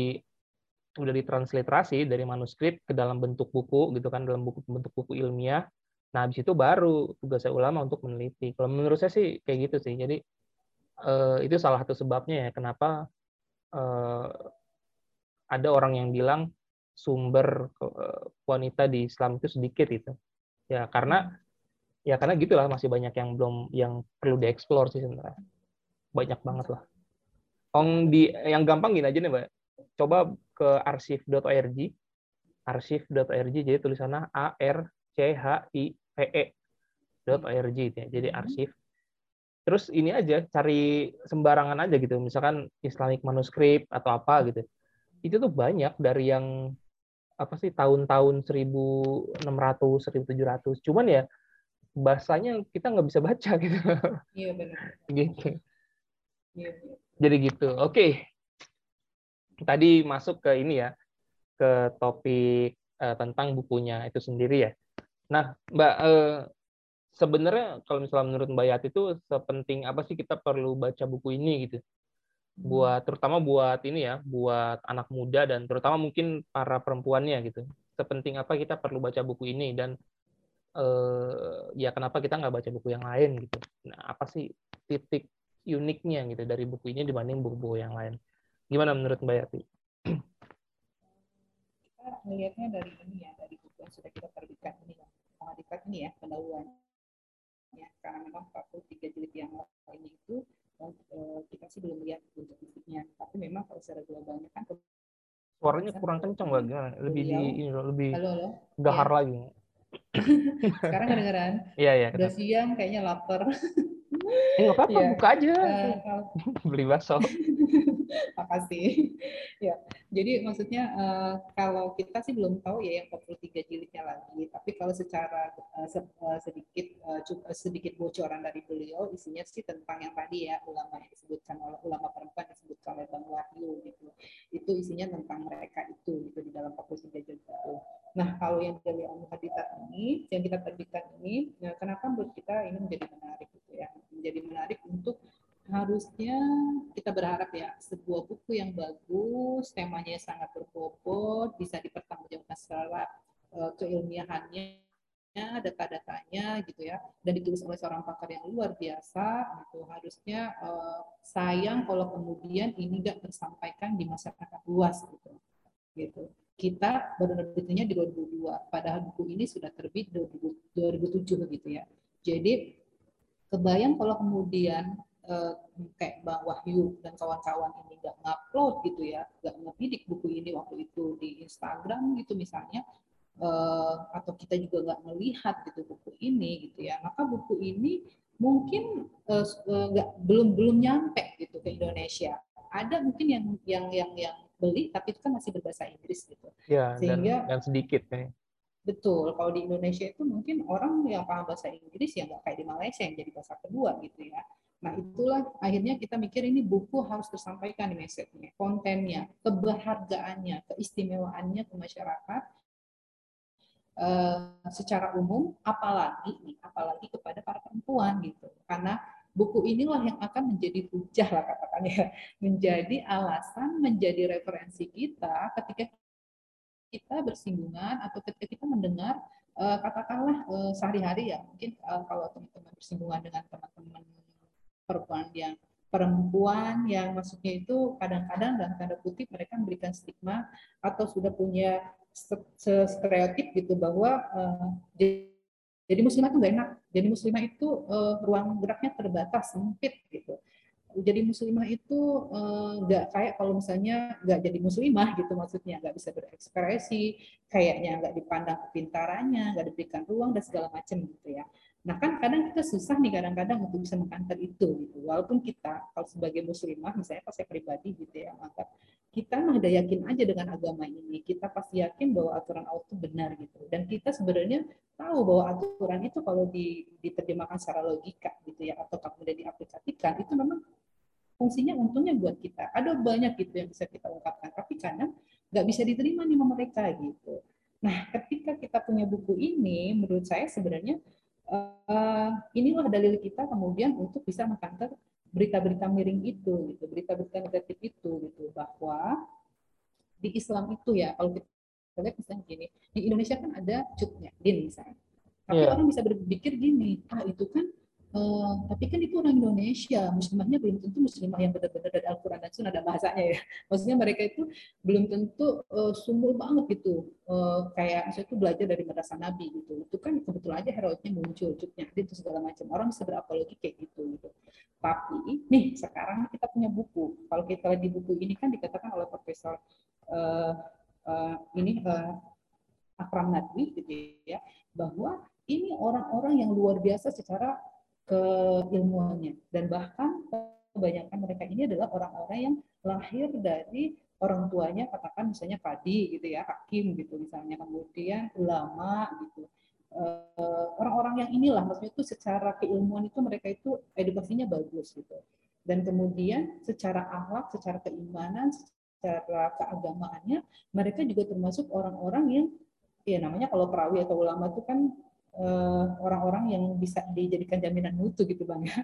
udah ditransliterasi dari manuskrip ke dalam bentuk buku gitu kan dalam buku bentuk buku ilmiah. Nah, habis itu baru tugas saya ulama untuk meneliti. Kalau menurut saya sih kayak gitu sih. Jadi eh, itu salah satu sebabnya ya kenapa eh, ada orang yang bilang sumber eh, wanita di Islam itu sedikit itu ya karena ya karena gitulah masih banyak yang belum yang perlu dieksplor sih sebenarnya. Banyak banget lah. Ong di yang gampang gini aja nih mbak. Coba ke arsip.org arsip.org jadi tulisannya a r c h i p e .org ya. Jadi hmm. arsip terus ini aja cari sembarangan aja gitu. Misalkan Islamic manuskrip atau apa gitu. Itu tuh banyak dari yang apa sih tahun-tahun 1600 1700 cuman ya bahasanya kita nggak bisa baca gitu. Iya benar. Gitu. Iya, iya. jadi gitu. Oke. Okay. tadi masuk ke ini ya ke topik uh, tentang bukunya itu sendiri ya. Nah mbak uh, sebenarnya kalau misalnya menurut mbak Yati itu sepenting apa sih kita perlu baca buku ini gitu? Buat terutama buat ini ya buat anak muda dan terutama mungkin para perempuannya gitu. Sepenting apa kita perlu baca buku ini dan eh, ya kenapa kita nggak baca buku yang lain gitu? Nah apa sih titik uniknya gitu dari buku ini dibanding buku-buku yang lain? Gimana menurut Mbak Yati? Kita melihatnya dari ini ya dari buku yang sudah kita terbitkan ini ya pengadilan ini ya pendahuluan ya karena memang 43 jilid yang lain itu Eh, kita sih belum lihat untuk fisiknya tapi memang kalau secara globalnya kan suaranya kurang kencang lagi lebih di ini lebih halo, halo. gahar ya. lagi. Sekarang kedengeran? Iya iya udah siang kayaknya lapar Eh nggak apa-apa, ya. buka aja. Uh, Beli bakso. Makasih. ya, jadi maksudnya uh, kalau kita sih belum tahu ya yang 43 jilidnya lagi, tapi kalau secara uh, sedikit uh, sedikit bocoran dari beliau isinya sih tentang yang tadi ya ulama yang disebutkan oleh ulama perempuan disebutkan oleh Bang Wahyu gitu. Itu isinya tentang mereka itu gitu di dalam 43 jilid itu. Nah, kalau yang dari al ini, yang kita terbitkan ini, ya, kenapa menurut kita ini menjadi menarik gitu ya? Menjadi menarik untuk harusnya kita berharap ya sebuah buku yang bagus, temanya sangat berbobot, bisa dipertanggungjawabkan secara uh, keilmiahannya, data-datanya gitu ya, dan ditulis oleh seorang pakar yang luar biasa, itu harusnya uh, sayang kalau kemudian ini nggak tersampaikan di masyarakat luas gitu, gitu. Kita baru nerbitnya di 2002, padahal buku ini sudah terbit 2007 gitu ya. Jadi kebayang kalau kemudian eh, kayak Bang Wahyu dan kawan-kawan ini nggak ngupload gitu ya, nggak ngebidik buku ini waktu itu di Instagram gitu misalnya, eh, atau kita juga nggak melihat gitu buku ini gitu ya, maka buku ini mungkin eh, nggak belum belum nyampe gitu ke Indonesia. Ada mungkin yang yang yang yang beli tapi itu kan masih berbahasa Inggris gitu. Ya, Sehingga dan, dan sedikit nih. Betul, kalau di Indonesia itu mungkin orang yang paham bahasa Inggris ya nggak kayak di Malaysia yang jadi bahasa kedua gitu ya. Nah itulah akhirnya kita mikir ini buku harus tersampaikan di message-nya, kontennya, keberhargaannya, keistimewaannya ke masyarakat uh, secara umum, apalagi nih, apalagi kepada para perempuan gitu, karena buku inilah yang akan menjadi hujah lah katakannya, menjadi alasan, menjadi referensi kita ketika kita bersinggungan atau ketika kita mendengar uh, katakanlah uh, sehari-hari ya. Mungkin uh, kalau teman-teman bersinggungan dengan teman-teman perempuan yang perempuan yang maksudnya itu kadang-kadang dalam tanda kutip mereka memberikan stigma atau sudah punya stereotip gitu bahwa jadi muslimah itu nggak enak. Jadi muslimah itu uh, ruang geraknya terbatas, sempit gitu. Jadi muslimah itu nggak uh, kayak kalau misalnya nggak jadi muslimah gitu maksudnya nggak bisa berekspresi, kayaknya nggak dipandang kepintarannya, nggak diberikan ruang dan segala macam gitu ya. Nah kan kadang kita susah nih kadang-kadang untuk bisa mengkantar itu gitu. Walaupun kita kalau sebagai muslimah misalnya pas saya pribadi gitu ya maka kita mah ada yakin aja dengan agama ini. Kita pasti yakin bahwa aturan Allah itu benar gitu. Dan kita sebenarnya tahu bahwa aturan itu kalau diterjemahkan secara logika gitu ya atau kemudian diaplikasikan itu memang fungsinya untungnya buat kita. Ada banyak gitu yang bisa kita ungkapkan, tapi kadang nggak bisa diterima nih sama mereka gitu. Nah, ketika kita punya buku ini, menurut saya sebenarnya uh, inilah dalil kita kemudian untuk bisa mengkantor berita-berita miring itu gitu. Berita-berita negatif itu gitu. Bahwa di Islam itu ya kalau kita lihat misalnya gini di Indonesia kan ada cutnya din misalnya. Tapi yeah. orang bisa berpikir gini ah itu kan Uh, tapi kan itu orang Indonesia, muslimahnya belum tentu muslimah yang benar-benar dari Al-Quran dan Sunnah ada bahasanya ya. Maksudnya mereka itu belum tentu uh, sumur banget gitu, uh, kayak misalnya itu belajar dari madrasah Nabi gitu. Itu kan kebetulan aja heroiknya muncul, cutnya itu segala macam. Orang bisa berapologi kayak gitu gitu. Tapi nih sekarang kita punya buku. Kalau kita lihat di buku ini kan dikatakan oleh Profesor uh, uh, ini uh, Akram Nadwi gitu ya, bahwa ini orang-orang yang luar biasa secara keilmuannya. Dan bahkan kebanyakan mereka ini adalah orang-orang yang lahir dari orang tuanya katakan misalnya kadi gitu ya hakim gitu misalnya. Kemudian ulama gitu. Eh, orang-orang yang inilah maksudnya itu secara keilmuan itu mereka itu edukasinya bagus gitu. Dan kemudian secara akhlak secara keimanan secara keagamaannya mereka juga termasuk orang-orang yang ya namanya kalau perawi atau ulama itu kan orang-orang uh, yang bisa dijadikan jaminan mutu gitu bang ya.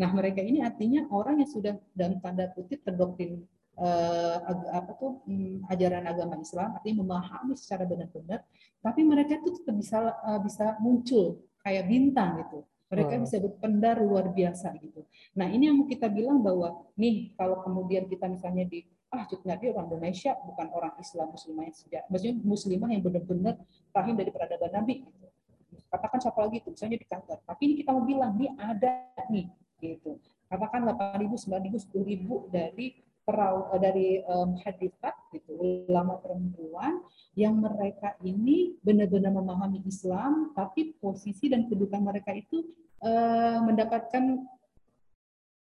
Nah mereka ini artinya orang yang sudah dalam tanda kutip terdoktrin uh, apa tuh um, ajaran agama Islam, artinya memahami secara benar-benar, tapi mereka itu tetap bisa uh, bisa muncul kayak bintang gitu. Mereka bisa berpendar luar biasa gitu. Nah ini yang kita bilang bahwa nih kalau kemudian kita misalnya di ah Cut Nabi orang Indonesia bukan orang Islam muslimah yang sejak, maksudnya muslimah yang benar-benar rahim dari peradaban Nabi gitu katakan siapa lagi itu misalnya di kantor tapi ini kita mau bilang ini ada nih gitu katakan 8.000 9.000 10.000 dari perau eh, dari um, hadifat gitu ulama perempuan yang mereka ini benar-benar memahami Islam tapi posisi dan kedudukan mereka itu uh, mendapatkan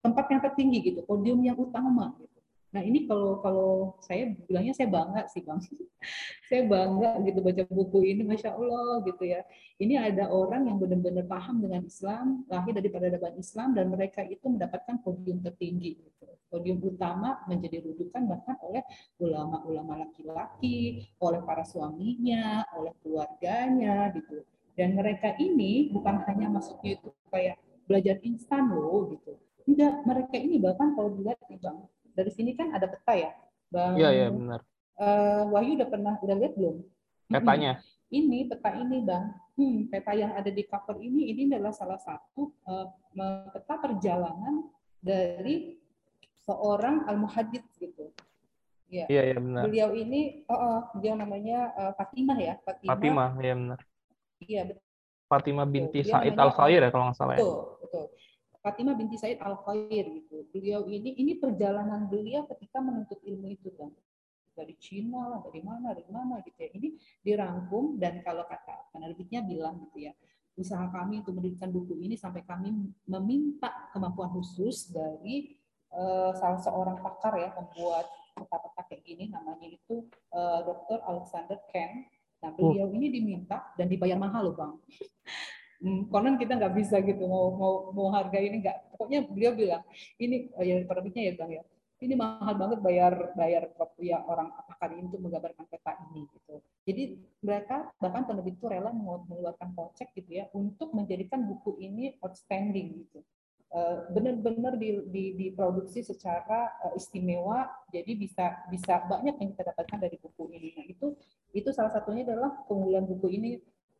tempat yang tertinggi gitu, podium yang utama gitu. Nah ini kalau kalau saya bilangnya saya bangga sih bang, saya bangga gitu baca buku ini, masya Allah gitu ya. Ini ada orang yang benar-benar paham dengan Islam, lahir dari peradaban Islam dan mereka itu mendapatkan podium tertinggi. Gitu. Podium utama menjadi rujukan bahkan oleh ulama-ulama laki-laki, oleh para suaminya, oleh keluarganya gitu. Dan mereka ini bukan hanya masuknya itu kayak belajar instan loh gitu. Enggak, mereka ini bahkan kalau dilihat nih bang, dari sini kan ada peta ya, Bang. Iya, iya benar. Uh, Wahyu udah pernah udah lihat belum? Petanya. Ini peta ini, Bang. Hmm, peta yang ada di cover ini ini adalah salah satu uh, peta perjalanan dari seorang al-muhadits gitu. Ya. Iya, iya benar. Beliau ini oh, oh dia namanya uh, Fatimah ya, Fatimah. Fatimah, iya benar. Iya, betul. Fatimah binti Said Al-Khair ya kalau nggak salah ya. Betul, betul. Fatimah binti Said Al Khair gitu. Beliau ini ini perjalanan beliau ketika menuntut ilmu itu kan dari Cina lah, dari mana, dari mana gitu ya. Ini dirangkum dan kalau kata penerbitnya bilang gitu ya, usaha kami untuk mendirikan buku ini sampai kami meminta kemampuan khusus dari uh, salah seorang pakar ya membuat peta-peta kayak gini namanya itu uh, eh, Dr. Alexander Ken. Nah, beliau oh. ini diminta dan dibayar mahal loh, Bang. Hmm, konon kita nggak bisa gitu mau mau mau harga ini nggak. Pokoknya beliau bilang ini oh ya penerbitnya ya bang ya. Ini mahal banget bayar bayar ya orang pakar ini untuk menggambarkan peta ini gitu. Jadi mereka bahkan penerbit itu rela mengeluarkan kocek gitu ya untuk menjadikan buku ini outstanding gitu. Eh, benar-benar di, di, diproduksi secara uh, istimewa jadi bisa bisa banyak yang kita dapatkan dari buku ini. Nah itu itu salah satunya adalah keunggulan buku ini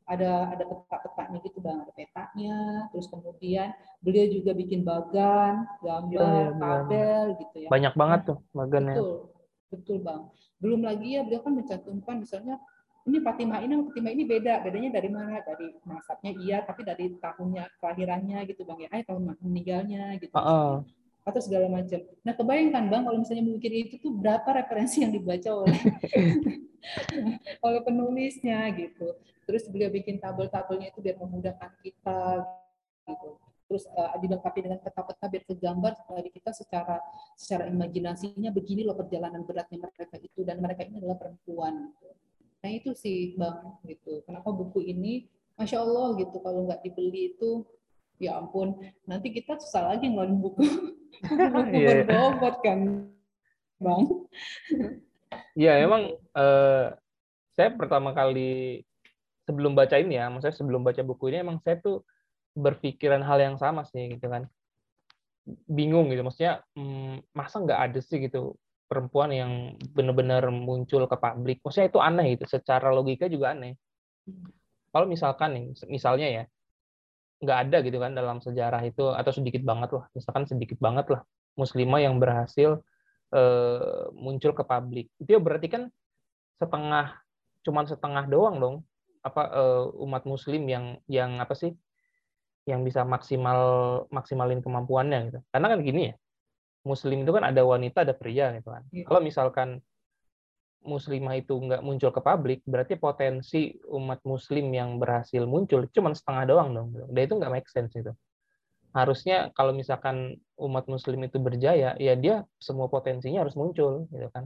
ada ada peta-petanya gitu bang. Ada petanya terus kemudian beliau juga bikin bagan gambar ya, tabel gitu ya. Banyak banget tuh bagannya. betul betul bang. Belum lagi ya beliau kan mencantumkan misalnya ini Fatimah ini sama Fatimah ini beda. Bedanya dari mana? Dari nasabnya iya tapi dari tahunnya kelahirannya gitu bang ya. Eh tahun meninggalnya gitu uh -uh. atau segala macam. Nah kebayangkan bang kalau misalnya mungkin itu tuh berapa referensi yang dibaca oleh oleh penulisnya gitu. Terus beliau bikin tabel-tabelnya itu biar memudahkan kita gitu. Terus uh, dilengkapi dengan peta-peta biar kegambar dari kita secara secara imajinasinya begini loh perjalanan beratnya mereka itu dan mereka ini adalah perempuan. Gitu. Nah itu sih bang gitu. Kenapa buku ini, masya Allah gitu kalau nggak dibeli itu ya ampun nanti kita susah lagi ngeluarin buku buku yeah. berbobot kan bang Iya, emang uh, saya pertama kali sebelum baca ini ya, maksudnya sebelum baca buku ini emang saya tuh berpikiran hal yang sama sih gitu kan. Bingung gitu, maksudnya hmm, masa nggak ada sih gitu perempuan yang benar-benar muncul ke publik. Maksudnya itu aneh gitu, secara logika juga aneh. Kalau misalkan nih, misalnya ya, nggak ada gitu kan dalam sejarah itu atau sedikit banget lah, misalkan sedikit banget lah muslimah yang berhasil uh, muncul ke publik. Itu berarti kan setengah cuman setengah doang dong apa uh, umat muslim yang yang apa sih yang bisa maksimal maksimalin kemampuannya gitu. Karena kan gini ya. Muslim itu kan ada wanita, ada pria gitu kan. Ya. Kalau misalkan muslimah itu nggak muncul ke publik, berarti potensi umat muslim yang berhasil muncul cuma setengah doang dong. Dan itu nggak make sense itu harusnya kalau misalkan umat muslim itu berjaya ya dia semua potensinya harus muncul gitu kan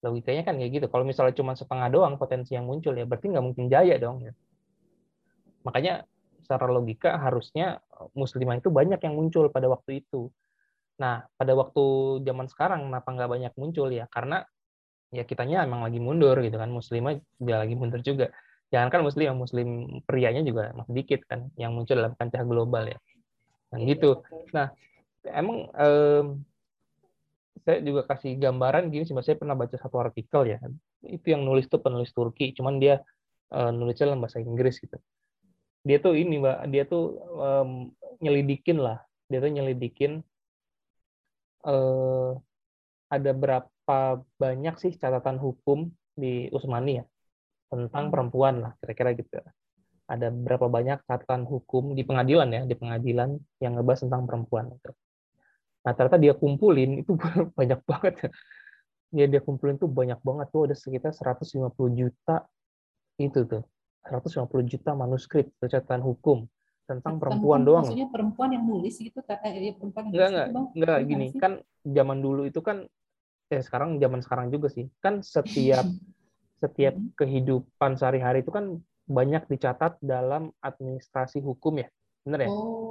logikanya kan kayak gitu. Kalau misalnya cuma setengah doang potensi yang muncul ya berarti nggak mungkin jaya dong ya. makanya secara logika harusnya muslimah itu banyak yang muncul pada waktu itu. Nah pada waktu zaman sekarang kenapa nggak banyak muncul ya? Karena ya kitanya emang lagi mundur gitu kan. Muslimah juga lagi mundur juga. Jangan kan muslim muslim prianya juga masih dikit kan yang muncul dalam kancah global ya. Nah, iya, gitu. Nah, emang um, saya juga kasih gambaran gini sih, saya pernah baca satu artikel ya. Itu yang nulis tuh penulis Turki, cuman dia uh, nulisnya dalam bahasa Inggris gitu. Dia tuh ini, Mbak, dia tuh um, nyelidikin lah. Dia tuh nyelidikin uh, ada berapa banyak sih catatan hukum di Usmani ya tentang hmm. perempuan lah, kira-kira gitu ada berapa banyak catatan hukum di pengadilan ya, di pengadilan yang ngebahas tentang perempuan itu. Nah, ternyata dia kumpulin itu banyak banget ya. Ya dia kumpulin tuh banyak banget tuh ada sekitar 150 juta itu tuh. 150 juta manuskrip catatan hukum tentang perempuan doang. Maksudnya perempuan yang nulis gitu, eh, perempuan yang enggak, enggak, gitu, enggak gini, kan zaman dulu itu kan, eh sekarang zaman sekarang juga sih, kan setiap setiap hmm. kehidupan sehari-hari itu kan banyak dicatat dalam administrasi hukum ya, bener ya? Oh,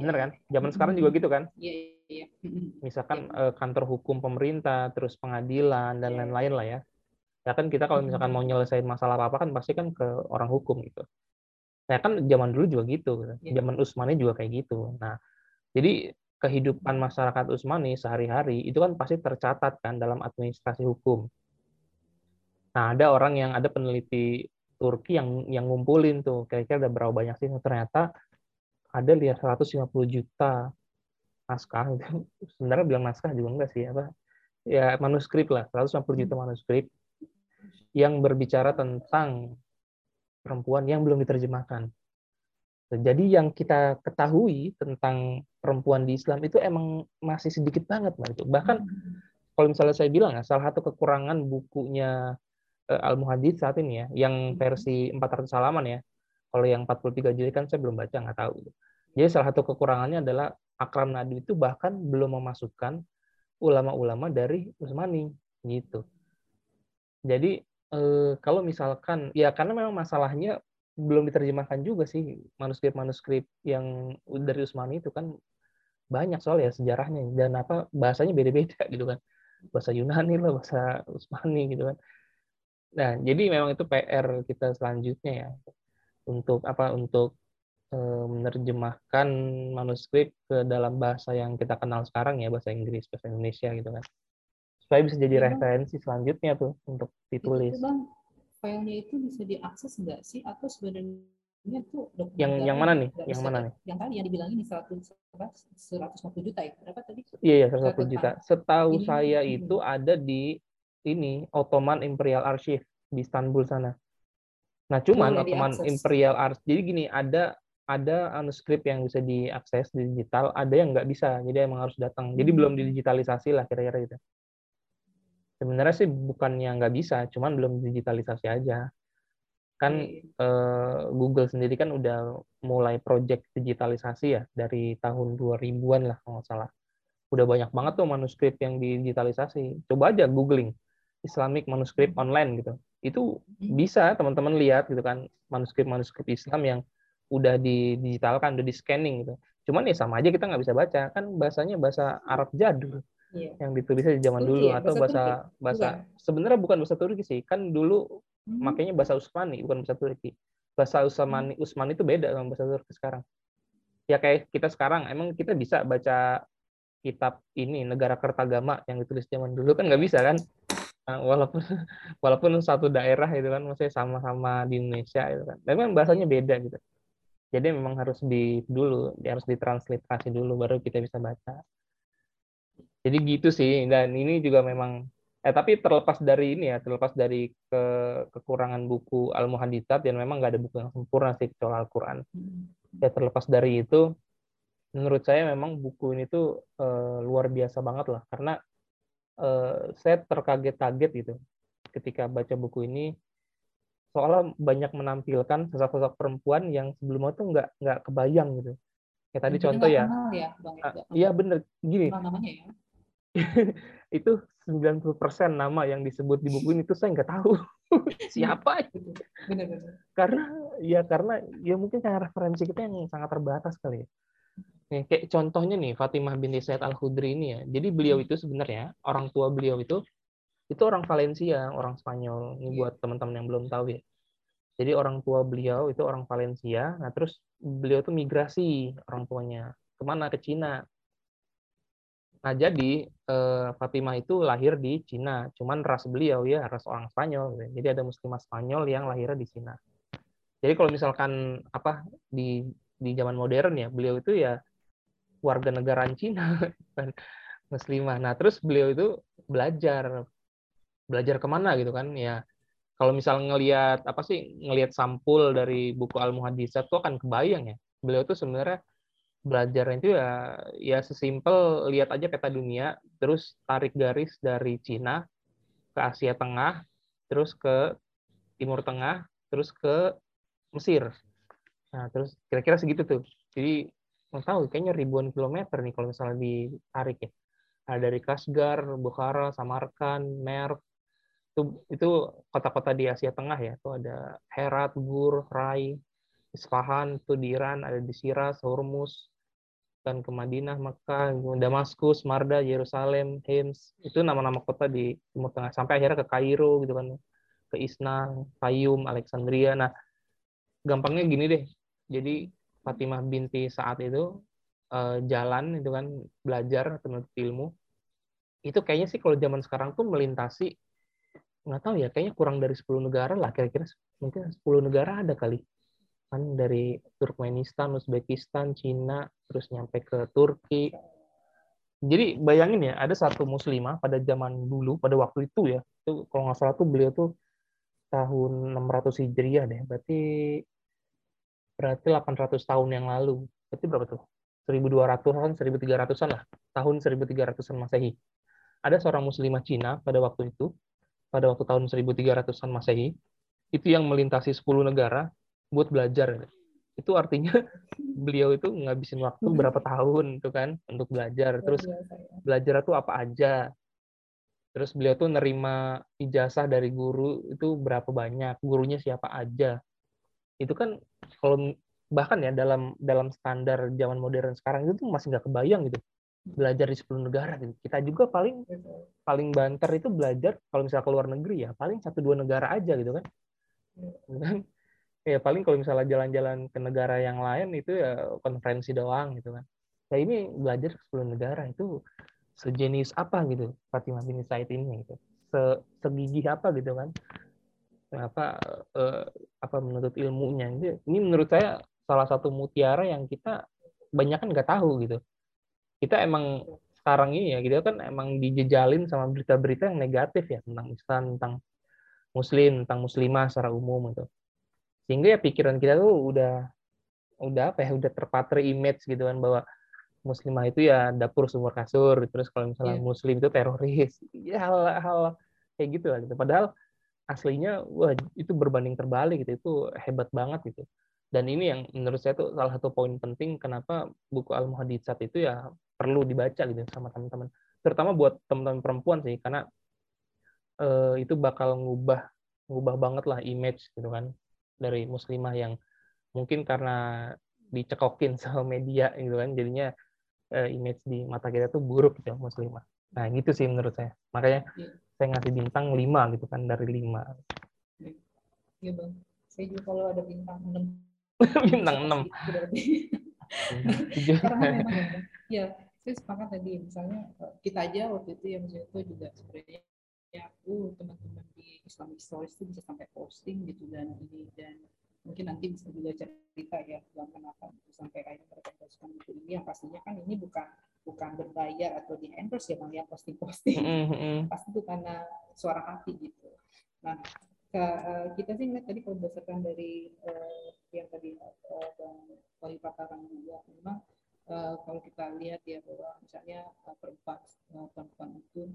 bener kan? Zaman sekarang juga gitu kan? Iya, iya. iya. Misalkan ya. kantor hukum pemerintah, terus pengadilan dan iya. lain-lain lah ya. Ya kan kita kalau misalkan mau nyelesain masalah apa-apa kan pasti kan ke orang hukum gitu. Nah kan zaman dulu juga gitu, iya. zaman Usmani juga kayak gitu. Nah jadi kehidupan masyarakat Usmani sehari-hari itu kan pasti tercatat kan dalam administrasi hukum. Nah, ada orang yang ada peneliti Turki yang yang ngumpulin tuh kira-kira ada berapa banyak sih ternyata ada lihat 150 juta naskah itu sebenarnya bilang naskah juga enggak sih apa ya manuskrip lah 150 juta manuskrip yang berbicara tentang perempuan yang belum diterjemahkan. Jadi yang kita ketahui tentang perempuan di Islam itu emang masih sedikit banget, Mbak. Itu bahkan kalau misalnya saya bilang ya, salah satu kekurangan bukunya uh, Al Muhadid saat ini ya, yang hmm. versi 400 halaman ya. Kalau yang 43 jilid kan saya belum baca, nggak tahu. Jadi salah satu kekurangannya adalah Akram Nadi itu bahkan belum memasukkan ulama-ulama dari Utsmani gitu. Jadi eh, kalau misalkan ya karena memang masalahnya belum diterjemahkan juga sih manuskrip-manuskrip yang dari Utsmani itu kan banyak soal ya sejarahnya dan apa bahasanya beda-beda gitu kan bahasa Yunani lah bahasa Utsmani gitu kan Nah, jadi memang itu PR kita selanjutnya ya untuk apa untuk e, menerjemahkan manuskrip ke dalam bahasa yang kita kenal sekarang ya bahasa Inggris, bahasa Indonesia gitu kan. Supaya bisa jadi ya, referensi selanjutnya tuh untuk ditulis. Itu, bang, filenya itu bisa diakses enggak sih atau sebenarnya itu yang yang mana nih? Yang mana nih? Yang tadi yang dibilangin 100 150 juta ya. Berapa tadi? Iya, iya 150 juta. Setahu ini, saya itu ada di ini Ottoman Imperial Archive di Istanbul sana. Nah, cuman Ottoman diakses. Imperial Archive. Jadi gini, ada ada manuskrip yang bisa diakses di digital, ada yang nggak bisa. Jadi emang harus datang. Jadi hmm. belum didigitalisasi lah kira-kira gitu. Sebenarnya sih bukannya nggak bisa, cuman belum digitalisasi aja. Kan eh, Google sendiri kan udah mulai project digitalisasi ya dari tahun 2000-an lah kalau nggak salah. Udah banyak banget tuh manuskrip yang digitalisasi. Coba aja googling Islamic manuskrip hmm. online gitu. Itu hmm. bisa teman-teman lihat gitu kan manuskrip-manuskrip Islam yang udah didigitalkan, udah di scanning gitu. Cuman ya sama aja kita nggak bisa baca kan bahasanya bahasa Arab jadul yeah. yang ditulisnya di zaman dulu ya? atau bahasa bahasa, bahasa sebenarnya bukan bahasa Turki sih kan dulu hmm. makanya bahasa Utsmani bukan bahasa Turki. Bahasa Utsmani hmm. Utsmani itu beda sama bahasa Turki sekarang. Ya kayak kita sekarang emang kita bisa baca kitab ini negara kertagama yang ditulis zaman dulu kan nggak bisa kan walaupun walaupun satu daerah itu kan maksudnya sama-sama di Indonesia itu kan. Tapi kan bahasanya beda gitu. Jadi memang harus di dulu harus ditransliterasi dulu baru kita bisa baca. Jadi gitu sih dan ini juga memang eh tapi terlepas dari ini ya terlepas dari ke, kekurangan buku al muhaditsat dan memang nggak ada buku yang sempurna sih kecuali Al-Quran. Ya terlepas dari itu menurut saya memang buku ini tuh uh, luar biasa banget lah. Karena saya terkaget-kaget gitu ketika baca buku ini soalnya banyak menampilkan sosok-sosok perempuan yang sebelumnya tuh nggak nggak kebayang gitu. Kayak tadi Jadi contoh ya. ya ah, iya bener gini. Namanya ya. itu 90% nama yang disebut di buku ini tuh saya nggak tahu siapa itu. Bener. Karena ya karena ya mungkin karena referensi kita yang sangat terbatas kali ya. Nih, kayak contohnya nih Fatimah binti Said Al Khudri ini ya. Jadi beliau hmm. itu sebenarnya orang tua beliau itu itu orang Valencia, orang Spanyol. Ini iya. buat teman-teman yang belum tahu ya. Jadi orang tua beliau itu orang Valencia. Nah terus beliau tuh migrasi orang tuanya ke mana ke Cina. Nah jadi eh, Fatimah itu lahir di Cina. Cuman ras beliau ya ras orang Spanyol. Jadi ada muslimah Spanyol yang lahirnya di Cina. Jadi kalau misalkan apa di di zaman modern ya beliau itu ya warga negara Cina kan muslimah. Nah terus beliau itu belajar belajar ke mana gitu kan ya kalau misal ngelihat apa sih ngelihat sampul dari buku al muhadisat tuh akan kebayang ya beliau tuh sebenarnya belajar itu ya ya sesimpel lihat aja peta dunia terus tarik garis dari Cina ke Asia Tengah terus ke Timur Tengah terus ke Mesir Nah, terus kira-kira segitu tuh. Jadi nggak tahu kayaknya ribuan kilometer nih kalau misalnya ditarik ya. Ada dari Kashgar, Bukhara, Samarkand, Merv, itu itu kota-kota di Asia Tengah ya. Itu ada Herat, Gur, Rai, Isfahan, itu di Iran, ada di Shiraz, Hormuz, dan ke Madinah, Mekah, Damaskus, Marda, Yerusalem, Hims. Itu nama-nama kota di Timur Tengah. Sampai akhirnya ke Kairo gitu kan. Ke Isna, Fayum, Alexandria. Nah, gampangnya gini deh. Jadi Fatimah binti saat itu uh, jalan itu kan belajar menuntut ilmu. Itu kayaknya sih kalau zaman sekarang tuh melintasi nggak tahu ya kayaknya kurang dari 10 negara lah kira-kira mungkin 10 negara ada kali kan dari Turkmenistan, Uzbekistan, Cina, terus nyampe ke Turki. Jadi bayangin ya, ada satu muslimah pada zaman dulu, pada waktu itu ya, itu kalau nggak salah tuh beliau tuh tahun 600 Hijriah deh, berarti berarti 800 tahun yang lalu. Berarti berapa tuh? 1200-an, 1300-an lah. Tahun 1300-an Masehi. Ada seorang muslimah Cina pada waktu itu, pada waktu tahun 1300-an Masehi, itu yang melintasi 10 negara buat belajar. Itu artinya beliau itu ngabisin waktu berapa tahun tuh kan untuk belajar. Terus ya. belajar itu apa aja. Terus beliau tuh nerima ijazah dari guru itu berapa banyak, gurunya siapa aja itu kan kalau bahkan ya dalam dalam standar zaman modern sekarang itu masih nggak kebayang gitu belajar di 10 negara gitu. Kita juga paling paling banter itu belajar kalau misalnya ke luar negeri ya paling satu dua negara aja gitu kan. kan ya paling kalau misalnya jalan-jalan ke negara yang lain itu ya konferensi doang gitu kan. Ya ini belajar ke 10 negara itu sejenis apa gitu Fatimah bin Said ini gitu. Se segigih apa gitu kan apa uh, apa menuntut ilmunya ini menurut saya salah satu mutiara yang kita banyak kan nggak tahu gitu. Kita emang sekarang ini ya kita kan emang dijejalin sama berita-berita yang negatif ya tentang Islam tentang Muslim tentang Muslimah secara umum gitu. Sehingga ya pikiran kita tuh udah udah apa ya udah terpatri image gitu kan bahwa muslimah itu ya dapur sumur kasur terus kalau misalnya yeah. muslim itu teroris. Ya hal-hal kayak gitu lah gitu. Padahal aslinya wah itu berbanding terbalik gitu itu hebat banget gitu. Dan ini yang menurut saya tuh salah satu poin penting kenapa buku al muhaditsat itu ya perlu dibaca gitu sama teman-teman. Terutama buat teman-teman perempuan sih karena uh, itu bakal ngubah ngubah banget lah image gitu kan dari muslimah yang mungkin karena dicekokin sama media gitu kan jadinya uh, image di mata kita tuh buruk gitu muslimah. Nah gitu sih menurut saya. Makanya iya saya ngasih bintang 5 gitu kan dari 5. Iya bang, saya juga kalau ada bintang 6. bintang 6. Karena memang ya, saya sepakat tadi misalnya eh, kita aja waktu itu yang saya itu juga sebenarnya ya uh teman-teman di Islamic Stories itu bisa sampai posting gitu dan ini dan mungkin nanti bisa juga cerita ya dalam kenapa sampai akhirnya mereka buku ini yang pastinya kan ini bukan bukan berbayar atau di endorse ya bang ya posting posting mm -hmm. pasti itu karena suara hati gitu. Nah ke, uh, kita sih ingat tadi kalau berdasarkan dari uh, yang tadi uh, bang Wali katakan juga memang uh, kalau kita lihat ya bahwa misalnya uh, perempuan uh, perempuan itu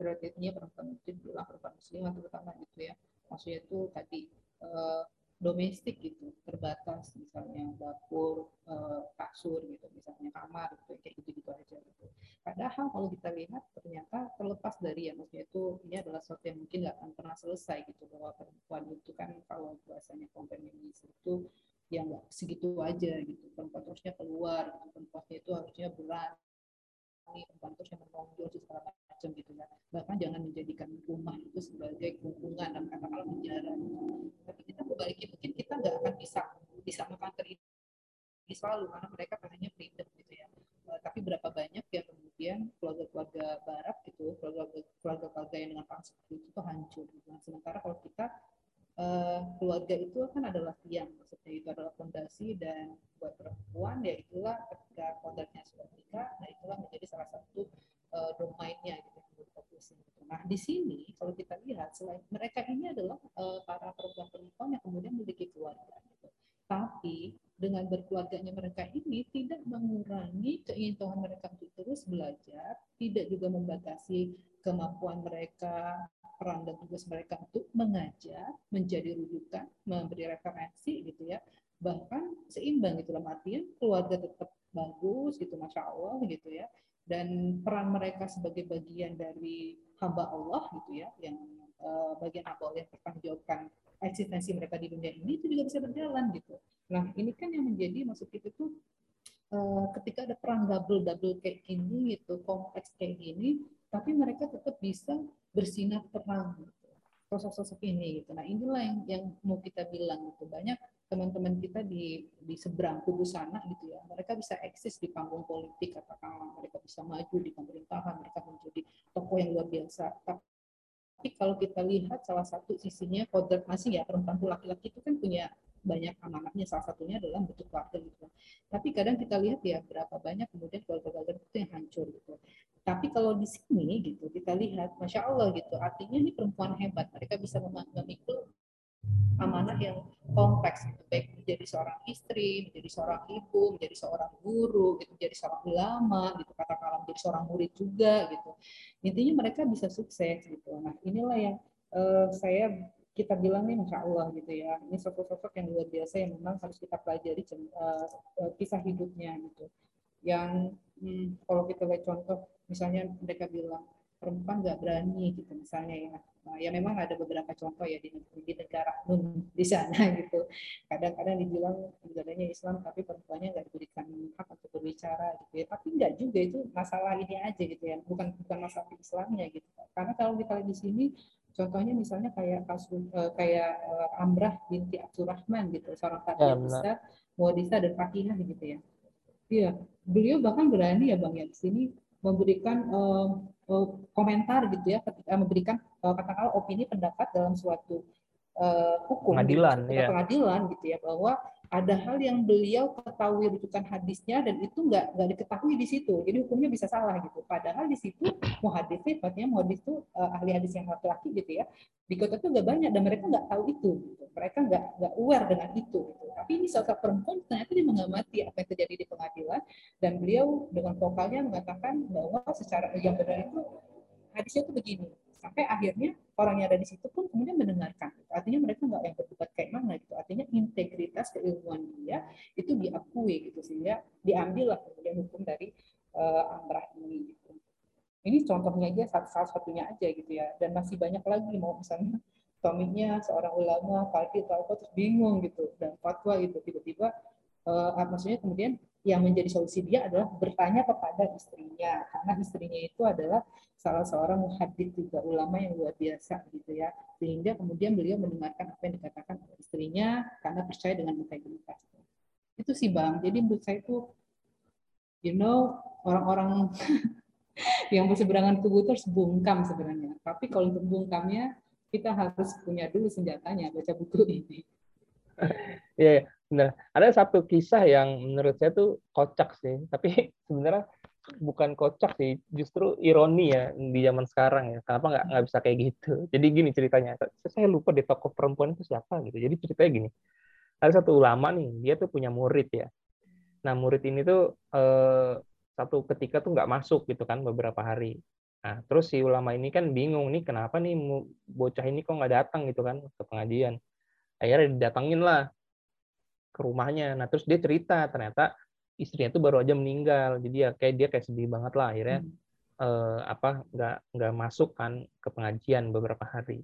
prioritasnya perempuan itu adalah perempuan muslim terutama gitu ya. Maksudnya itu tadi uh, domestik gitu terbatas misalnya dapur eh, kasur gitu misalnya kamar gitu kayak gitu gitu aja gitu. Padahal kalau kita lihat ternyata terlepas dari ya maksudnya itu ini adalah sesuatu yang mungkin nggak akan pernah selesai gitu bahwa perempuan itu kan kalau bahasanya feminis itu yang nggak segitu aja gitu. Perempuan harusnya keluar perempuan itu harusnya berani perempuan yang menonjol segala macam gitu ya. Bahkan jangan menjadikan rumah itu sebagai lingkungan dan katakanlah penjara. Tapi kita berbalik mungkin kita nggak akan bisa bisa mengkanter ini selalu karena mereka pengennya freedom gitu ya. Uh, tapi berapa banyak yang kemudian keluarga-keluarga barat gitu keluarga-keluarga yang dengan paham seperti itu hancur gitu. Nah, sementara kalau kita uh, keluarga itu kan adalah tiang maksudnya itu adalah fondasi dan buat perempuan ya itulah ketika kodratnya sudah menikah nah itulah menjadi salah satu uh, domainnya gitu gitu. Nah di sini kalau kita lihat selain mereka ini adalah uh, para perempuan-perempuan yang kemudian memiliki keluarga gitu. Tapi dengan berkeluarganya mereka ini tidak mengurangi keinginan mereka untuk terus belajar, tidak juga membatasi kemampuan mereka peran dan tugas mereka untuk mengajar, menjadi rujukan, memberi referensi gitu ya, bahkan seimbang gitu dalam artian keluarga tetap bagus gitu masya Allah gitu ya dan peran mereka sebagai bagian dari hamba Allah gitu ya yang uh, bagian hamba Allah yang bertanggung eksistensi mereka di dunia ini itu juga bisa berjalan gitu. Nah ini kan yang menjadi maksud kita tuh uh, ketika ada perang double double kayak gini gitu kompleks kayak gini, tapi mereka tetap bisa bersinar terang gitu. Sosok-sosok ini gitu. Nah inilah yang yang mau kita bilang gitu banyak teman-teman kita di di seberang kubu sana gitu ya mereka bisa eksis di panggung politik katakanlah mereka bisa maju di pemerintahan mereka menjadi tokoh yang luar biasa. Tapi kalau kita lihat salah satu sisinya kodrat masih ya perempuan laki-laki itu kan punya banyak amanahnya salah satunya adalah bentuk keluarga gitu tapi kadang kita lihat ya berapa banyak kemudian keluarga-keluarga itu yang hancur gitu. Tapi kalau di sini gitu kita lihat masya Allah gitu artinya ini perempuan hebat mereka bisa memikul amanah yang kompleks gitu baik menjadi seorang istri, menjadi seorang ibu, menjadi seorang guru, gitu, menjadi seorang ulama, gitu katakanlah menjadi seorang murid juga gitu. Intinya mereka bisa sukses gitu. Nah inilah yang uh, saya kita bilang nih masya Allah gitu ya. Ini sosok-sosok yang luar biasa yang memang harus kita pelajari uh, kisah hidupnya gitu. Yang hmm, kalau kita lihat contoh misalnya mereka bilang perempuan nggak berani gitu misalnya ya ya memang ada beberapa contoh ya di, di negara nun di sana gitu. Kadang-kadang dibilang negaranya Islam tapi perempuannya nggak diberikan hak untuk berbicara gitu ya. Tapi nggak juga itu masalah ini aja gitu ya. Bukan bukan masalah Islamnya gitu. Karena kalau kita lihat di sini contohnya misalnya kayak kasus uh, kayak uh, Amrah binti Abdurrahman gitu, seorang tabi'in ya, besar, muadisa dan fakihah gitu ya. Iya, beliau bahkan berani ya Bang ya di sini memberikan uh, komentar gitu ya ketika memberikan uh, katakanlah opini pendapat dalam suatu uh, hukum pengadilan gitu, ya. pengadilan gitu ya bahwa ada hal yang beliau ketahui rujukan hadisnya dan itu nggak nggak diketahui di situ jadi hukumnya bisa salah gitu padahal di situ muhadis sifatnya muhadis itu uh, ahli hadis yang laki-laki gitu ya di kota itu nggak banyak dan mereka nggak tahu itu gitu. mereka nggak nggak aware dengan itu gitu. tapi ini sosok perempuan ternyata dia mengamati apa yang terjadi di pengadilan dan beliau dengan vokalnya mengatakan bahwa secara yang benar itu hadisnya itu begini sampai akhirnya orang yang ada di situ pun kemudian mendengarkan artinya mereka nggak yang berdebat kayak mana gitu. Artinya integritas keilmuan dia itu diakui gitu sehingga diambil lah kemudian hukum dari uh, amrah ini gitu. Ini contohnya aja salah satunya aja gitu ya. Dan masih banyak lagi mau misalnya suaminya seorang ulama fakir atau apa terus bingung gitu. Dan fatwa gitu tiba-tiba uh, maksudnya kemudian yang menjadi solusi dia adalah bertanya kepada istrinya. Karena istrinya itu adalah salah seorang muhadid juga ulama yang luar biasa gitu ya. Sehingga kemudian beliau mendengarkan apa yang dikatakan oleh istrinya karena percaya dengan integritas itu sih bang. Jadi menurut saya itu you know orang-orang yang berseberangan kubu itu harus bungkam sebenarnya. Tapi kalau untuk bungkamnya kita harus punya dulu senjatanya baca buku ini. Iya, yeah, benar. Ada satu kisah yang menurut saya tuh kocak sih, tapi sebenarnya bukan kocak sih, justru ironi ya di zaman sekarang ya. Kenapa nggak nggak bisa kayak gitu? Jadi gini ceritanya, saya lupa di tokoh perempuan itu siapa gitu. Jadi ceritanya gini, ada satu ulama nih, dia tuh punya murid ya. Nah murid ini tuh eh, satu ketika tuh nggak masuk gitu kan beberapa hari. Nah terus si ulama ini kan bingung nih kenapa nih bocah ini kok nggak datang gitu kan ke pengajian. Akhirnya didatangin lah ke rumahnya. Nah terus dia cerita ternyata istrinya tuh baru aja meninggal. Jadi ya kayak dia kayak sedih banget lah akhirnya hmm. eh, apa nggak nggak masuk kan ke pengajian beberapa hari.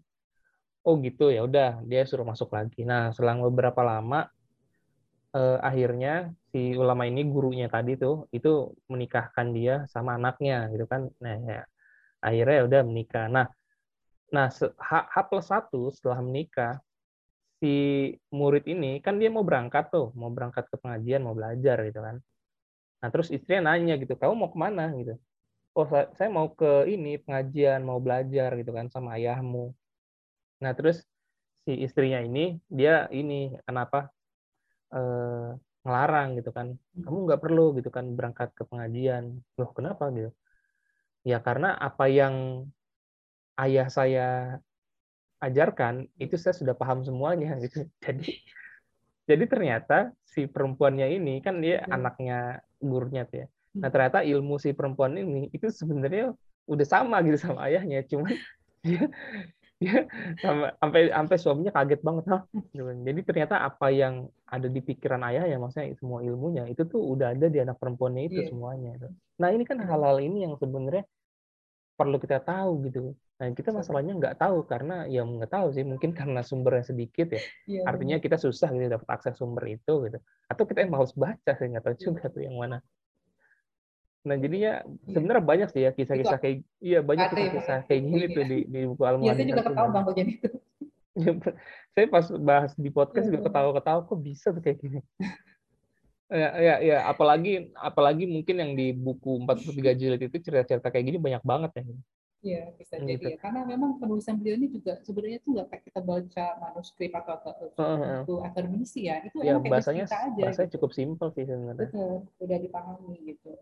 Oh gitu. Ya udah dia suruh masuk lagi. Nah selang beberapa lama eh, akhirnya si ulama ini gurunya tadi tuh itu menikahkan dia sama anaknya gitu kan. Nah ya akhirnya ya udah menikah. Nah nah H, H plus satu setelah menikah si murid ini kan dia mau berangkat tuh, mau berangkat ke pengajian, mau belajar gitu kan. Nah terus istrinya nanya gitu, kamu mau ke mana gitu? Oh saya mau ke ini pengajian, mau belajar gitu kan sama ayahmu. Nah terus si istrinya ini dia ini kenapa eh, ngelarang gitu kan? Kamu nggak perlu gitu kan berangkat ke pengajian. Loh kenapa gitu? Ya karena apa yang ayah saya ajarkan itu saya sudah paham semuanya gitu. Jadi jadi ternyata si perempuannya ini kan dia hmm. anaknya gurunya tuh ya. Hmm. Nah ternyata ilmu si perempuan ini itu sebenarnya udah sama gitu sama ayahnya, cuman dia sampai sampai suaminya kaget banget? Gitu kan. jadi ternyata apa yang ada di pikiran ayah ya maksudnya semua ilmunya itu tuh udah ada di anak perempuannya itu yeah. semuanya nah ini kan hal-hal ini yang sebenarnya perlu kita tahu gitu nah kita masalahnya nggak tahu karena ya nggak tahu sih mungkin karena sumbernya sedikit ya yeah, artinya kita susah gitu dapat akses sumber itu gitu atau kita yang harus baca sih nggak tahu iya. juga tuh yang mana Nah jadinya iya. sebenarnya banyak sih ya kisah-kisah kayak iya banyak kisah-kisah kayak gini tuh di di buku al Iya saya juga ketawa bang bagian itu. saya pas bahas di podcast juga ketawa-ketawa kok bisa tuh kayak gini. ya, ya, ya, apalagi apalagi mungkin yang di buku 43 jilid itu cerita-cerita kayak gini banyak banget ya. Iya, bisa hmm, jadi gitu. ya. Karena memang penulisan beliau ini juga sebenarnya tuh nggak kita baca manuskrip atau buku uh, akademisi ya. Itu ya, bahasanya, aja. Bahasanya gitu. cukup simpel sih sebenarnya. Betul, udah dipahami gitu.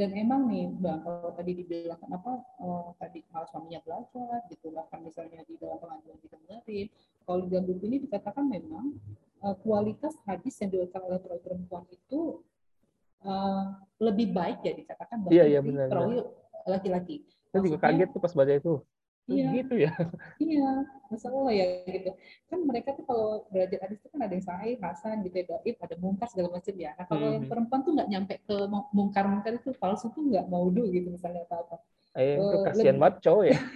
Dan emang nih Bang, kalau tadi dibilang kenapa oh, tadi kalau suaminya belajar gitu, bahkan misalnya di dalam pengajian didengarin, kalau di dalam buku ini dikatakan memang uh, kualitas hadis yang dibaca oleh perempuan itu uh, lebih baik ya dikatakan bahwa iya, iya, benar, laki-laki. Saya juga kaget tuh pas baca itu. Iya. gitu ya. Iya masalah ya gitu. Kan mereka tuh kalau belajar hadis itu kan ada yang sahih hasan gitu ya ada mungkar segala macam ya. Nah kalau hmm. yang perempuan tuh nggak nyampe ke mungkar mungkar itu palsu tuh nggak mau dulu gitu misalnya apa apa. Eh, itu uh, kasihan banget cowok ya.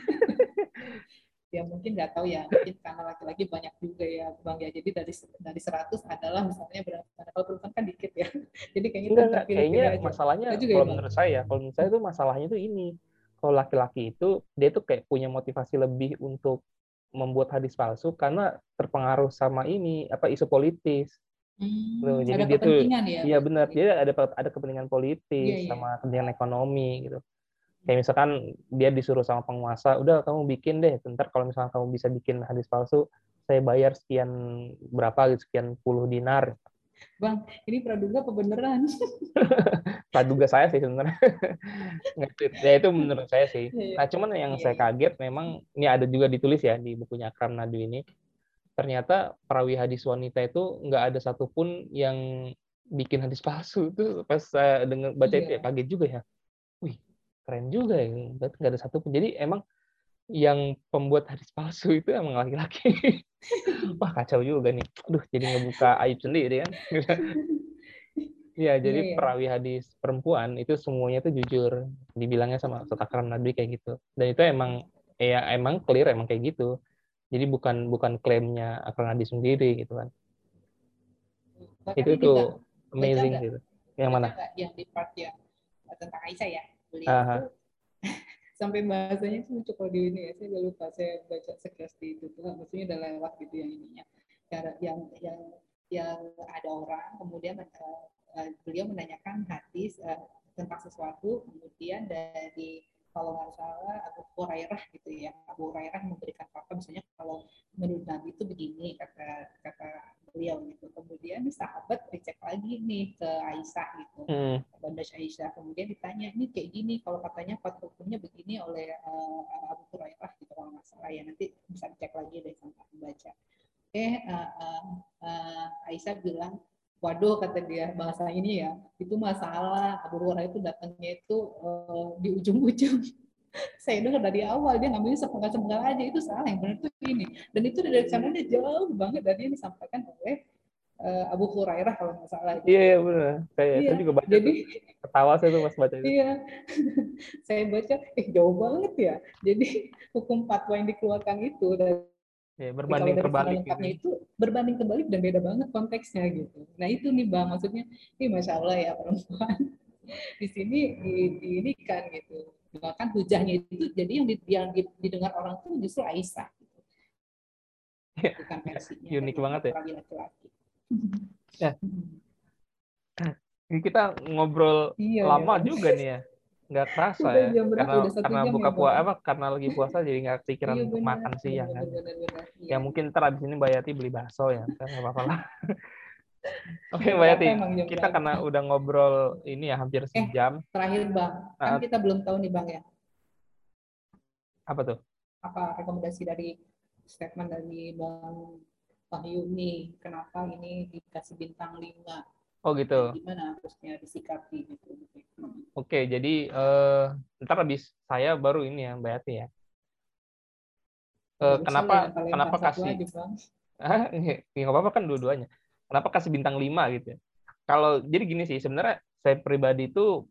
Ya mungkin nggak tahu ya. Mungkin karena laki-laki banyak juga ya bang ya. Jadi dari dari 100 adalah misalnya berapa kalau perempuan kan dikit ya. Jadi kayaknya enggak, kayaknya masalahnya juga ya, kalau ya, menurut saya kalau menurut saya itu masalahnya itu ini kalau laki-laki itu dia tuh kayak punya motivasi lebih untuk membuat hadis palsu karena terpengaruh sama ini apa isu politis. Hmm, Loh, jadi ada dia tuh ya, iya benar dia ada ada kepentingan politis iya, iya. sama kepentingan ekonomi gitu. Kayak misalkan dia disuruh sama penguasa, udah kamu bikin deh, ntar kalau misalnya kamu bisa bikin hadis palsu, saya bayar sekian berapa gitu, sekian puluh dinar. Bang, ini praduga apa beneran? praduga saya sih sebenarnya. ya itu menurut saya sih. Iya, iya. Nah, cuman yang iya, saya kaget memang ini ada juga ditulis ya di bukunya Akram Nadu ini. Ternyata perawi hadis wanita itu nggak ada satupun yang bikin hadis palsu. Itu pas saya dengar baca itu ya kaget juga ya. Wih, keren juga ya. Berarti nggak ada satupun. Jadi emang yang pembuat hadis palsu itu emang laki-laki. Wah kacau juga nih. Aduh, jadi ngebuka aib sendiri kan. Iya, jadi yeah, perawi hadis perempuan itu semuanya itu jujur. Dibilangnya sama Ustaz Nabi kayak gitu. Dan itu emang ya emang clear emang kayak gitu. Jadi bukan bukan klaimnya Akram hadis sendiri gitu kan. Bahkan itu tuh amazing gitu. Yang mana? Yang di part yang tentang Aisyah ya. Beliau Aha. itu sampai bahasanya itu lucu kalau di ini ya saya lupa saya baca sekilas di itu tuh maksudnya udah lewat gitu yang ininya. Cara yang yang yang ada orang kemudian uh, uh, beliau menanyakan hadis uh, tentang sesuatu kemudian dari kalau nggak salah Abu Hurairah gitu ya. Abu Hurairah memberikan fakta misalnya kalau menurut Nabi itu begini kata kata beliau gitu. Kemudian sahabat dicek lagi nih ke Aisyah gitu, hmm. Aisyah. Kemudian ditanya ini kayak gini, kalau katanya fat hukumnya begini oleh uh, Abu Hurairah gitu kalau nggak salah ya nanti bisa dicek lagi deh sama baca. Oke, okay, uh, uh, uh, Aisyah bilang waduh kata dia bahasa ini ya itu masalah Abu Hurairah itu datangnya itu uh, di ujung-ujung saya dengar dari awal dia ngambilnya sepenggal-sepenggal aja. Itu salah yang benar tuh ini. Dan itu dari sananya jauh banget dari yang disampaikan oleh uh, Abu Hurairah kalau nggak salah. Iya iya benar. Saya, iya. saya juga baca jadi tuh. ketawa saya tuh pas baca itu. Iya. Saya baca eh jauh banget ya. Jadi hukum fatwa yang dikeluarkan itu dari Ya, berbanding terbalik gitu. itu berbanding terbalik dan beda banget konteksnya gitu. Nah itu nih bang. Maksudnya, ini masya Allah ya perempuan. Di sini di, di ini kan gitu bahkan hujahnya itu jadi yang, di, yang didengar orang tuh justru Aisyah gitu. Ya, bukan versinya. unik banget ya. laki-laki. Ya. Kita ngobrol iya, lama ya. juga nih ya. Nggak kerasa ya. karena karena buka ya, puasa apa karena lagi puasa jadi nggak pikiran iya, untuk makan siang kan. Ya mungkin ntar abis ini Mbak Yati beli bakso ya. Nggak apa-apa lah Oke Mbak Yati, kita karena udah ngobrol ini ya hampir eh, sejam. Eh, terakhir Bang, kan kita belum tahu nih Bang ya. Apa tuh? Apa rekomendasi dari statement dari Bang Wahyu nih, kenapa ini dikasih bintang 5? Oh gitu. Gimana harusnya disikapi gitu. Oke, jadi uh, ntar habis saya baru ini ya Mbak Yati ya. uh, kenapa kenapa kasih ah ya nggak apa-apa kan dua-duanya kenapa kasih bintang 5 gitu ya? Kalau jadi gini sih sebenarnya saya pribadi itu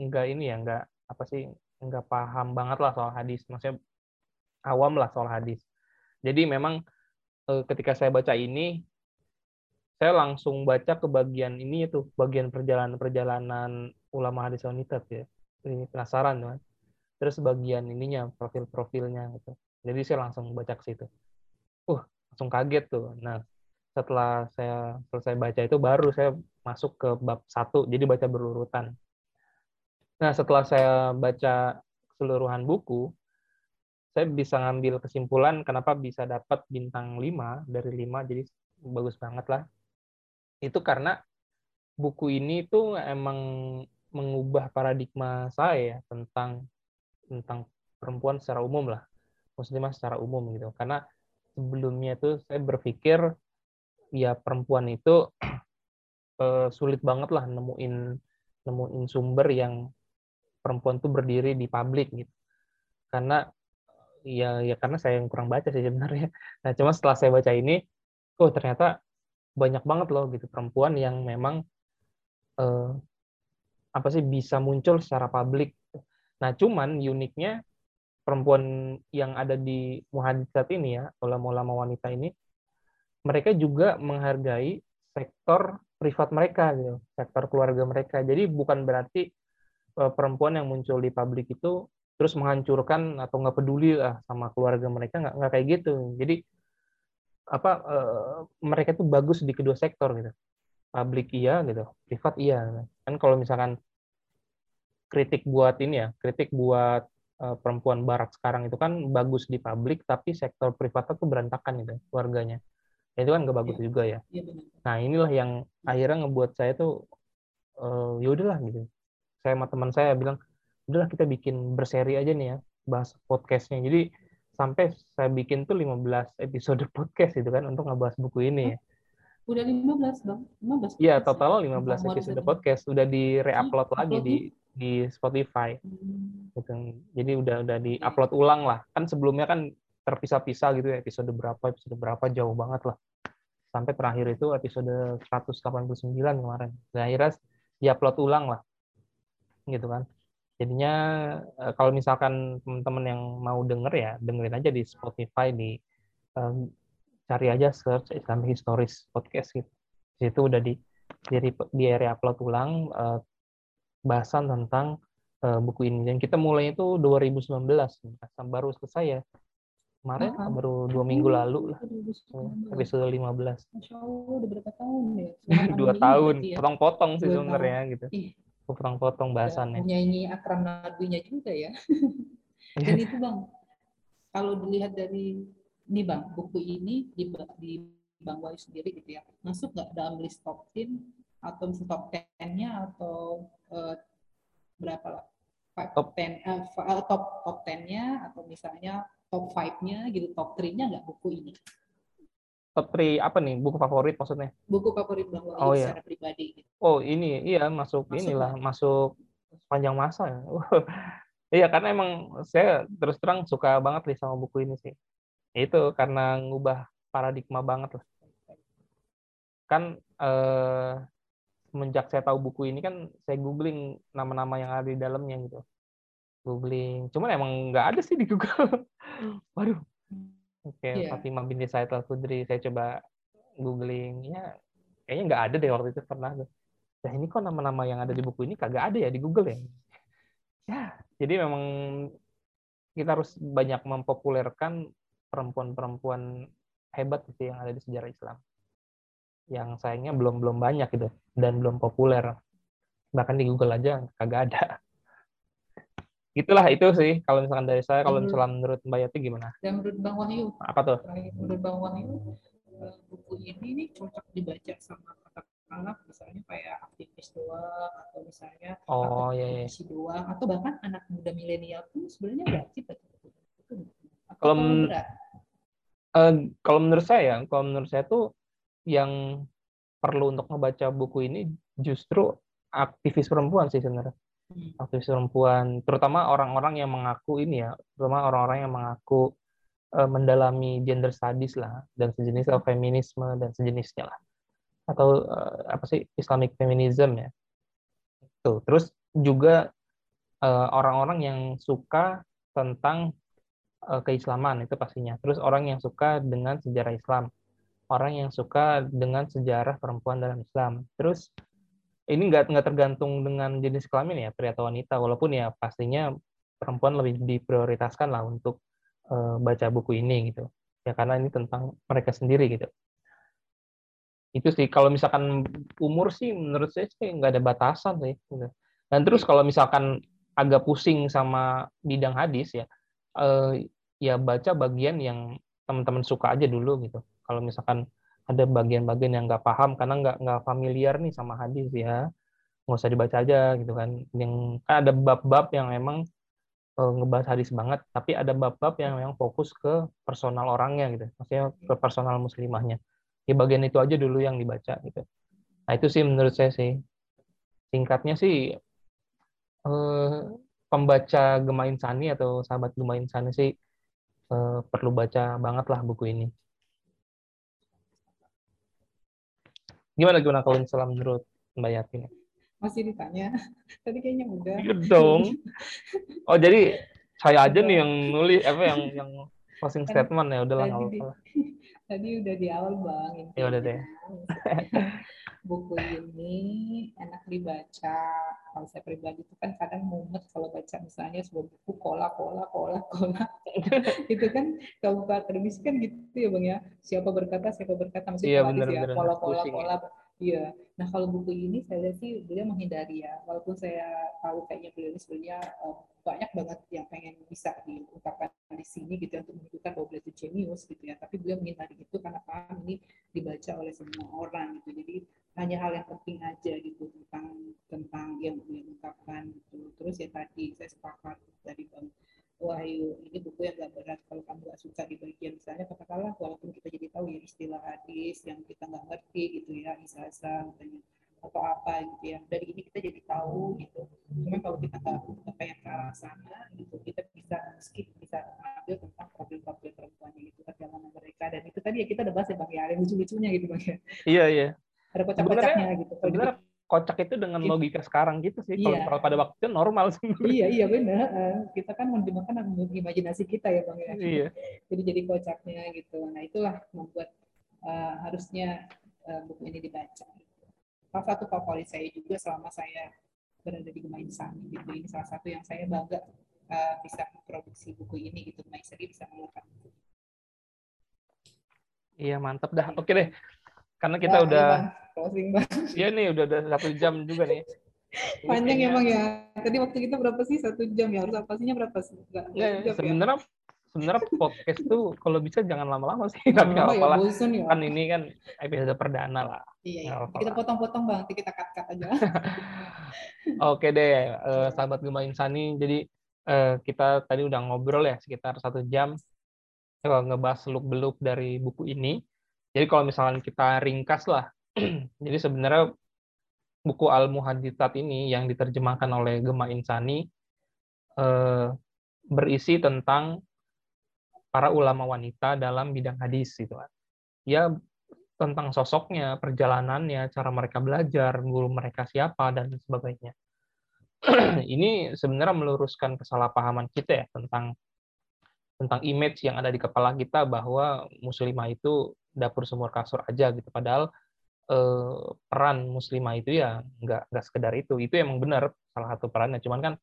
enggak ini ya enggak apa sih enggak paham banget lah soal hadis. Maksudnya awam lah soal hadis. Jadi memang uh, ketika saya baca ini saya langsung baca ke bagian ini itu bagian perjalanan-perjalanan ulama hadis wanita ya. Ini penasaran kan. Terus bagian ininya profil-profilnya gitu. Jadi saya langsung baca ke situ. Uh langsung kaget tuh. Nah setelah saya selesai baca itu baru saya masuk ke bab satu jadi baca berurutan. Nah setelah saya baca keseluruhan buku saya bisa ngambil kesimpulan kenapa bisa dapat bintang 5 dari 5 jadi bagus banget lah. Itu karena buku ini tuh emang mengubah paradigma saya tentang tentang perempuan secara umum lah. Muslimah secara umum gitu. Karena sebelumnya tuh saya berpikir ya perempuan itu uh, sulit banget lah nemuin nemuin sumber yang perempuan tuh berdiri di publik gitu karena ya ya karena saya yang kurang baca sih sebenarnya nah cuma setelah saya baca ini oh ternyata banyak banget loh gitu perempuan yang memang eh, apa sih bisa muncul secara publik. Nah, cuman uniknya perempuan yang ada di muhadisat ini ya, ulama-ulama wanita ini, mereka juga menghargai sektor privat mereka gitu, sektor keluarga mereka. Jadi bukan berarti eh, perempuan yang muncul di publik itu terus menghancurkan atau nggak peduli lah sama keluarga mereka nggak nggak kayak gitu. Jadi apa uh, mereka itu bagus di kedua sektor gitu publik iya gitu privat iya kan kalau misalkan kritik buat ini ya kritik buat uh, perempuan barat sekarang itu kan bagus di publik tapi sektor privatnya tuh berantakan gitu keluarganya itu kan gak bagus ya. juga ya. ya nah inilah yang akhirnya ngebuat saya tuh uh, ya udahlah gitu saya sama teman saya bilang udahlah kita bikin berseri aja nih ya bahas podcastnya jadi sampai saya bikin tuh 15 episode podcast itu kan untuk ngebahas buku ini ya. Udah 15 dong? 15 Iya, total 15 episode podcast udah di re-upload lagi di di Spotify. Hmm. Gitu. Jadi udah udah di-upload ulang lah. Kan sebelumnya kan terpisah-pisah gitu ya, episode berapa, episode berapa jauh banget lah. Sampai terakhir itu episode 189 kemarin. Dan akhirnya di-upload ulang lah. Gitu kan jadinya eh, kalau misalkan teman-teman yang mau denger ya dengerin aja di Spotify di um, cari aja search Islamic Histories podcast gitu di situ udah di di, di area upload ulang uh, bahasan tentang uh, buku ini dan kita mulai itu 2019 baru selesai ya kemarin uh -huh. baru dua minggu lalu lah episode 15 Masya Allah udah berapa tahun ya dua tahun ya? potong-potong sih sebenarnya gitu potong-potong bahasannya. Nyanyi akram nabinya juga ya. Dan itu bang, kalau dilihat dari ini bang, buku ini di, di Bang Wahyu sendiri gitu ya, masuk nggak dalam list top 10 atau top 10-nya atau uh, berapa lah? Top 10, uh, top top 10-nya atau misalnya top 5-nya gitu, top 3-nya nggak buku ini? top 3 apa nih buku favorit maksudnya? Buku favorit Bang Wahyu oh, iya. secara pribadi. Gitu. Oh ini iya masuk, masuk inilah kan? masuk sepanjang masa ya. iya karena emang saya terus terang suka banget nih sama buku ini sih. Itu karena ngubah paradigma banget lah. Kan eh, semenjak saya tahu buku ini kan saya googling nama-nama yang ada di dalamnya gitu. Googling, cuman emang nggak ada sih di Google. Waduh, Oke, okay, yeah. Fatimah binti Said Al Khudri. Saya coba googling, ya kayaknya nggak ada deh waktu itu pernah. Ya ini kok nama-nama yang ada di buku ini kagak ada ya di Google ya. Ya, jadi memang kita harus banyak mempopulerkan perempuan-perempuan hebat sih yang ada di sejarah Islam. Yang sayangnya belum belum banyak gitu dan belum populer. Bahkan di Google aja kagak ada itulah itu sih kalau misalkan dari saya kalau misalnya menurut Mbak Yati gimana? Dan menurut Bang Wahyu apa tuh? Menurut Bang Wahyu eh, buku ini ini cocok dibaca sama anak misalnya kayak aktivis doang atau misalnya oh iya, iya. doang atau bahkan anak muda milenial pun sebenarnya wajib baca buku kalau uh, kalau menurut saya kalau menurut saya tuh yang perlu untuk membaca buku ini justru aktivis perempuan sih sebenarnya aktivis perempuan, terutama orang-orang yang mengaku ini ya, terutama orang-orang yang mengaku uh, mendalami gender studies lah dan sejenis atau feminisme dan sejenisnya lah. Atau uh, apa sih Islamic feminism ya. Tuh terus juga orang-orang uh, yang suka tentang uh, keislaman itu pastinya. Terus orang yang suka dengan sejarah Islam. Orang yang suka dengan sejarah perempuan dalam Islam. Terus ini nggak nggak tergantung dengan jenis kelamin ya pria atau wanita. Walaupun ya pastinya perempuan lebih diprioritaskan lah untuk uh, baca buku ini gitu. Ya karena ini tentang mereka sendiri gitu. Itu sih kalau misalkan umur sih menurut saya sih nggak ada batasan sih gitu. dan terus kalau misalkan agak pusing sama bidang hadis ya uh, ya baca bagian yang teman-teman suka aja dulu gitu. Kalau misalkan ada bagian-bagian yang nggak paham karena nggak nggak familiar nih sama hadis ya. Nggak usah dibaca aja gitu kan. Yang kan ada bab-bab yang memang uh, ngebahas hadis banget tapi ada bab-bab yang memang fokus ke personal orangnya gitu. Maksudnya ke personal muslimahnya. Di bagian itu aja dulu yang dibaca gitu. Nah itu sih menurut saya sih. Singkatnya sih uh, pembaca Gema Insani atau sahabat Gema Insani sih uh, perlu baca banget lah buku ini Gimana gimana kalau misalnya menurut Mbak Yati? Masih ditanya. Tadi kayaknya udah. Iya dong. Oh jadi saya aja nih yang nulis apa yang yang closing statement ya udahlah nggak apa-apa. Tadi udah di awal bang. Ya udah deh. buku ini enak dibaca. Kalau saya pribadi itu kan kadang mumet kalau baca misalnya sebuah buku kola kola kola kola. itu kan kalau akademis kan gitu ya bang ya. Siapa berkata siapa berkata masih iya, bener, ya kola kola kola. Iya. Nah kalau buku ini saya lihat sih beliau menghindari ya. Walaupun saya tahu kayaknya beliau ini sebenarnya uh, banyak banget yang pengen bisa diungkapkan di sini gitu ya, untuk menunjukkan bahwa beliau itu jenius gitu ya. Tapi beliau menghindari itu karena paham ini dibaca oleh semua orang gitu. Jadi hanya hal yang penting aja gitu tentang tentang yang beliau ungkapkan gitu. Terus ya tadi saya sepakat dari Bang Wahyu ini buku yang gak berat kalau kamu gak suka di bagian misalnya katakanlah walaupun kita jadi tahu ya istilah hadis yang kita nggak ngerti gitu ya isasa misalnya atau apa gitu ya dari ini kita jadi tahu gitu cuma kalau kita nggak pengen ke arah sana gitu kita bisa skip tadi ya kita udah bahas ya bang ya ada lucu-lucunya gitu bang ya. Iya iya. Ada kocak-kocaknya gitu. Sebenarnya kocak itu dengan gitu. logika sekarang gitu sih. Iya. kalau pada waktu itu normal sih iya iya benar kita kan menerjemahkan imajinasi kita ya bang ya. Iya. jadi jadi kocaknya gitu. Nah itulah membuat uh, harusnya uh, buku ini dibaca. Salah satu favorit saya juga selama saya berada di Gema Insani gitu. Ini salah satu yang saya bangga uh, bisa memproduksi buku ini gitu Gema Insani bisa mengeluarkan iya mantap dah. Oke deh. Karena kita nah, udah closing bang. Iya nih udah udah satu jam juga nih. Panjang emang ya. Tadi waktu kita berapa sih? Satu jam ya? Harus apasinya berapa sih? Enggak, ya, ya, sebenarnya sebenarnya podcast tuh kalau bisa jangan lama-lama sih. Tapi ya, apalah ya. kan ini kan episode perdana lah. Iya, iya. kita potong-potong bang. Kita cut-cut aja. Oke deh uh, sahabat Gema Insani. Jadi uh, kita tadi udah ngobrol ya sekitar satu jam ngebahas seluk beluk dari buku ini jadi kalau misalnya kita ringkas lah jadi sebenarnya buku Al Muhaditsat ini yang diterjemahkan oleh Gema Insani uh, berisi tentang para ulama wanita dalam bidang hadis gitu kan. Ya tentang sosoknya, perjalanannya, cara mereka belajar, guru mereka siapa dan sebagainya. Ini sebenarnya meluruskan kesalahpahaman kita ya tentang tentang image yang ada di kepala kita bahwa muslimah itu dapur sumur kasur aja gitu. Padahal eh, peran muslimah itu ya nggak nggak sekedar itu. Itu emang benar salah satu perannya. Cuman kan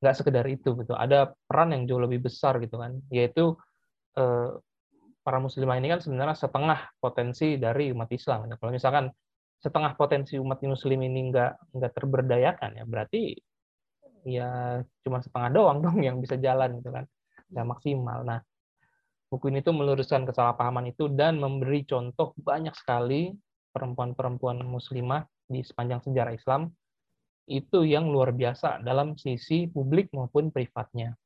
nggak sekedar itu gitu. Ada peran yang jauh lebih besar gitu kan, yaitu Eh, para muslimah ini kan sebenarnya setengah potensi dari umat Islam. Kalau misalkan setengah potensi umat muslim ini nggak nggak terberdayakan ya berarti ya cuma setengah doang dong yang bisa jalan gitu kan nggak maksimal. Nah buku ini tuh meluruskan kesalahpahaman itu dan memberi contoh banyak sekali perempuan-perempuan muslimah di sepanjang sejarah Islam itu yang luar biasa dalam sisi publik maupun privatnya.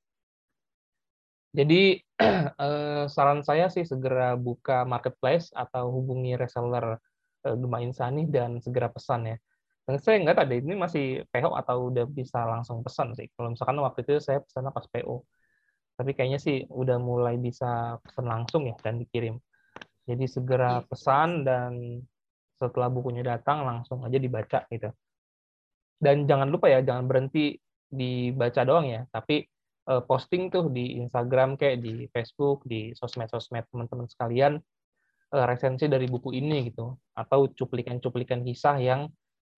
Jadi eh, saran saya sih segera buka marketplace atau hubungi reseller eh, Gema Insani dan segera pesan ya. Dan saya nggak tahu ini masih PO atau udah bisa langsung pesan sih. Kalau misalkan waktu itu saya pesan pas PO. Tapi kayaknya sih udah mulai bisa pesan langsung ya dan dikirim. Jadi segera iya. pesan dan setelah bukunya datang langsung aja dibaca gitu. Dan jangan lupa ya, jangan berhenti dibaca doang ya, tapi uh, posting tuh di Instagram kayak di Facebook, di sosmed-sosmed teman-teman sekalian uh, resensi dari buku ini gitu atau cuplikan-cuplikan kisah yang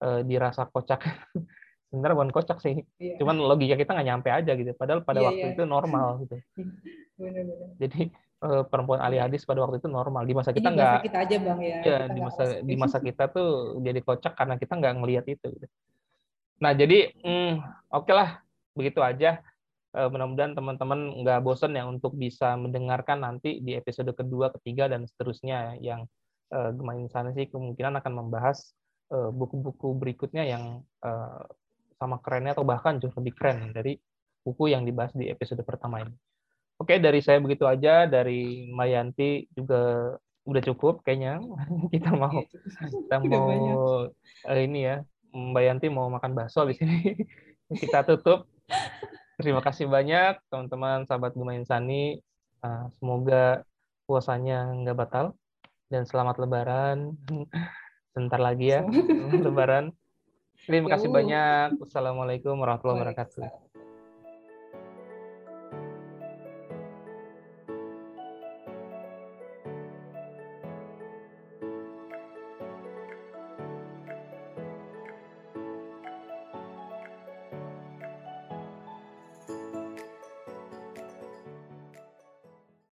uh, dirasa kocak sebenarnya bukan kocak sih. Iya. cuman logika kita nggak nyampe aja gitu. Padahal pada iya, waktu iya. itu normal gitu. Bener, jadi uh, perempuan ahli hadis pada waktu itu normal. Di masa kita nggak kita aja bang ya, ya di masa di masa kita tuh jadi kocak karena kita nggak ngelihat itu gitu. nah jadi hmm, oke okay lah. Begitu aja. Uh, mudah-mudahan teman-teman nggak bosen ya untuk bisa mendengarkan nanti di episode kedua ketiga dan seterusnya yang uh, Gemain sana sih. Kemungkinan akan membahas buku-buku uh, berikutnya yang uh, sama kerennya atau bahkan jauh lebih keren dari buku yang dibahas di episode pertama ini. Oke, dari saya begitu aja. Dari Mayanti juga udah cukup kayaknya. Kita mau kita mau uh, ini ya, Mbak Yanti mau makan bakso di sini. kita tutup. Terima kasih banyak teman-teman sahabat Gema Insani. Uh, semoga puasanya nggak batal dan selamat Lebaran. Sebentar lagi ya, Lebaran. Terima kasih banyak. Wassalamualaikum warahmatullahi wabarakatuh.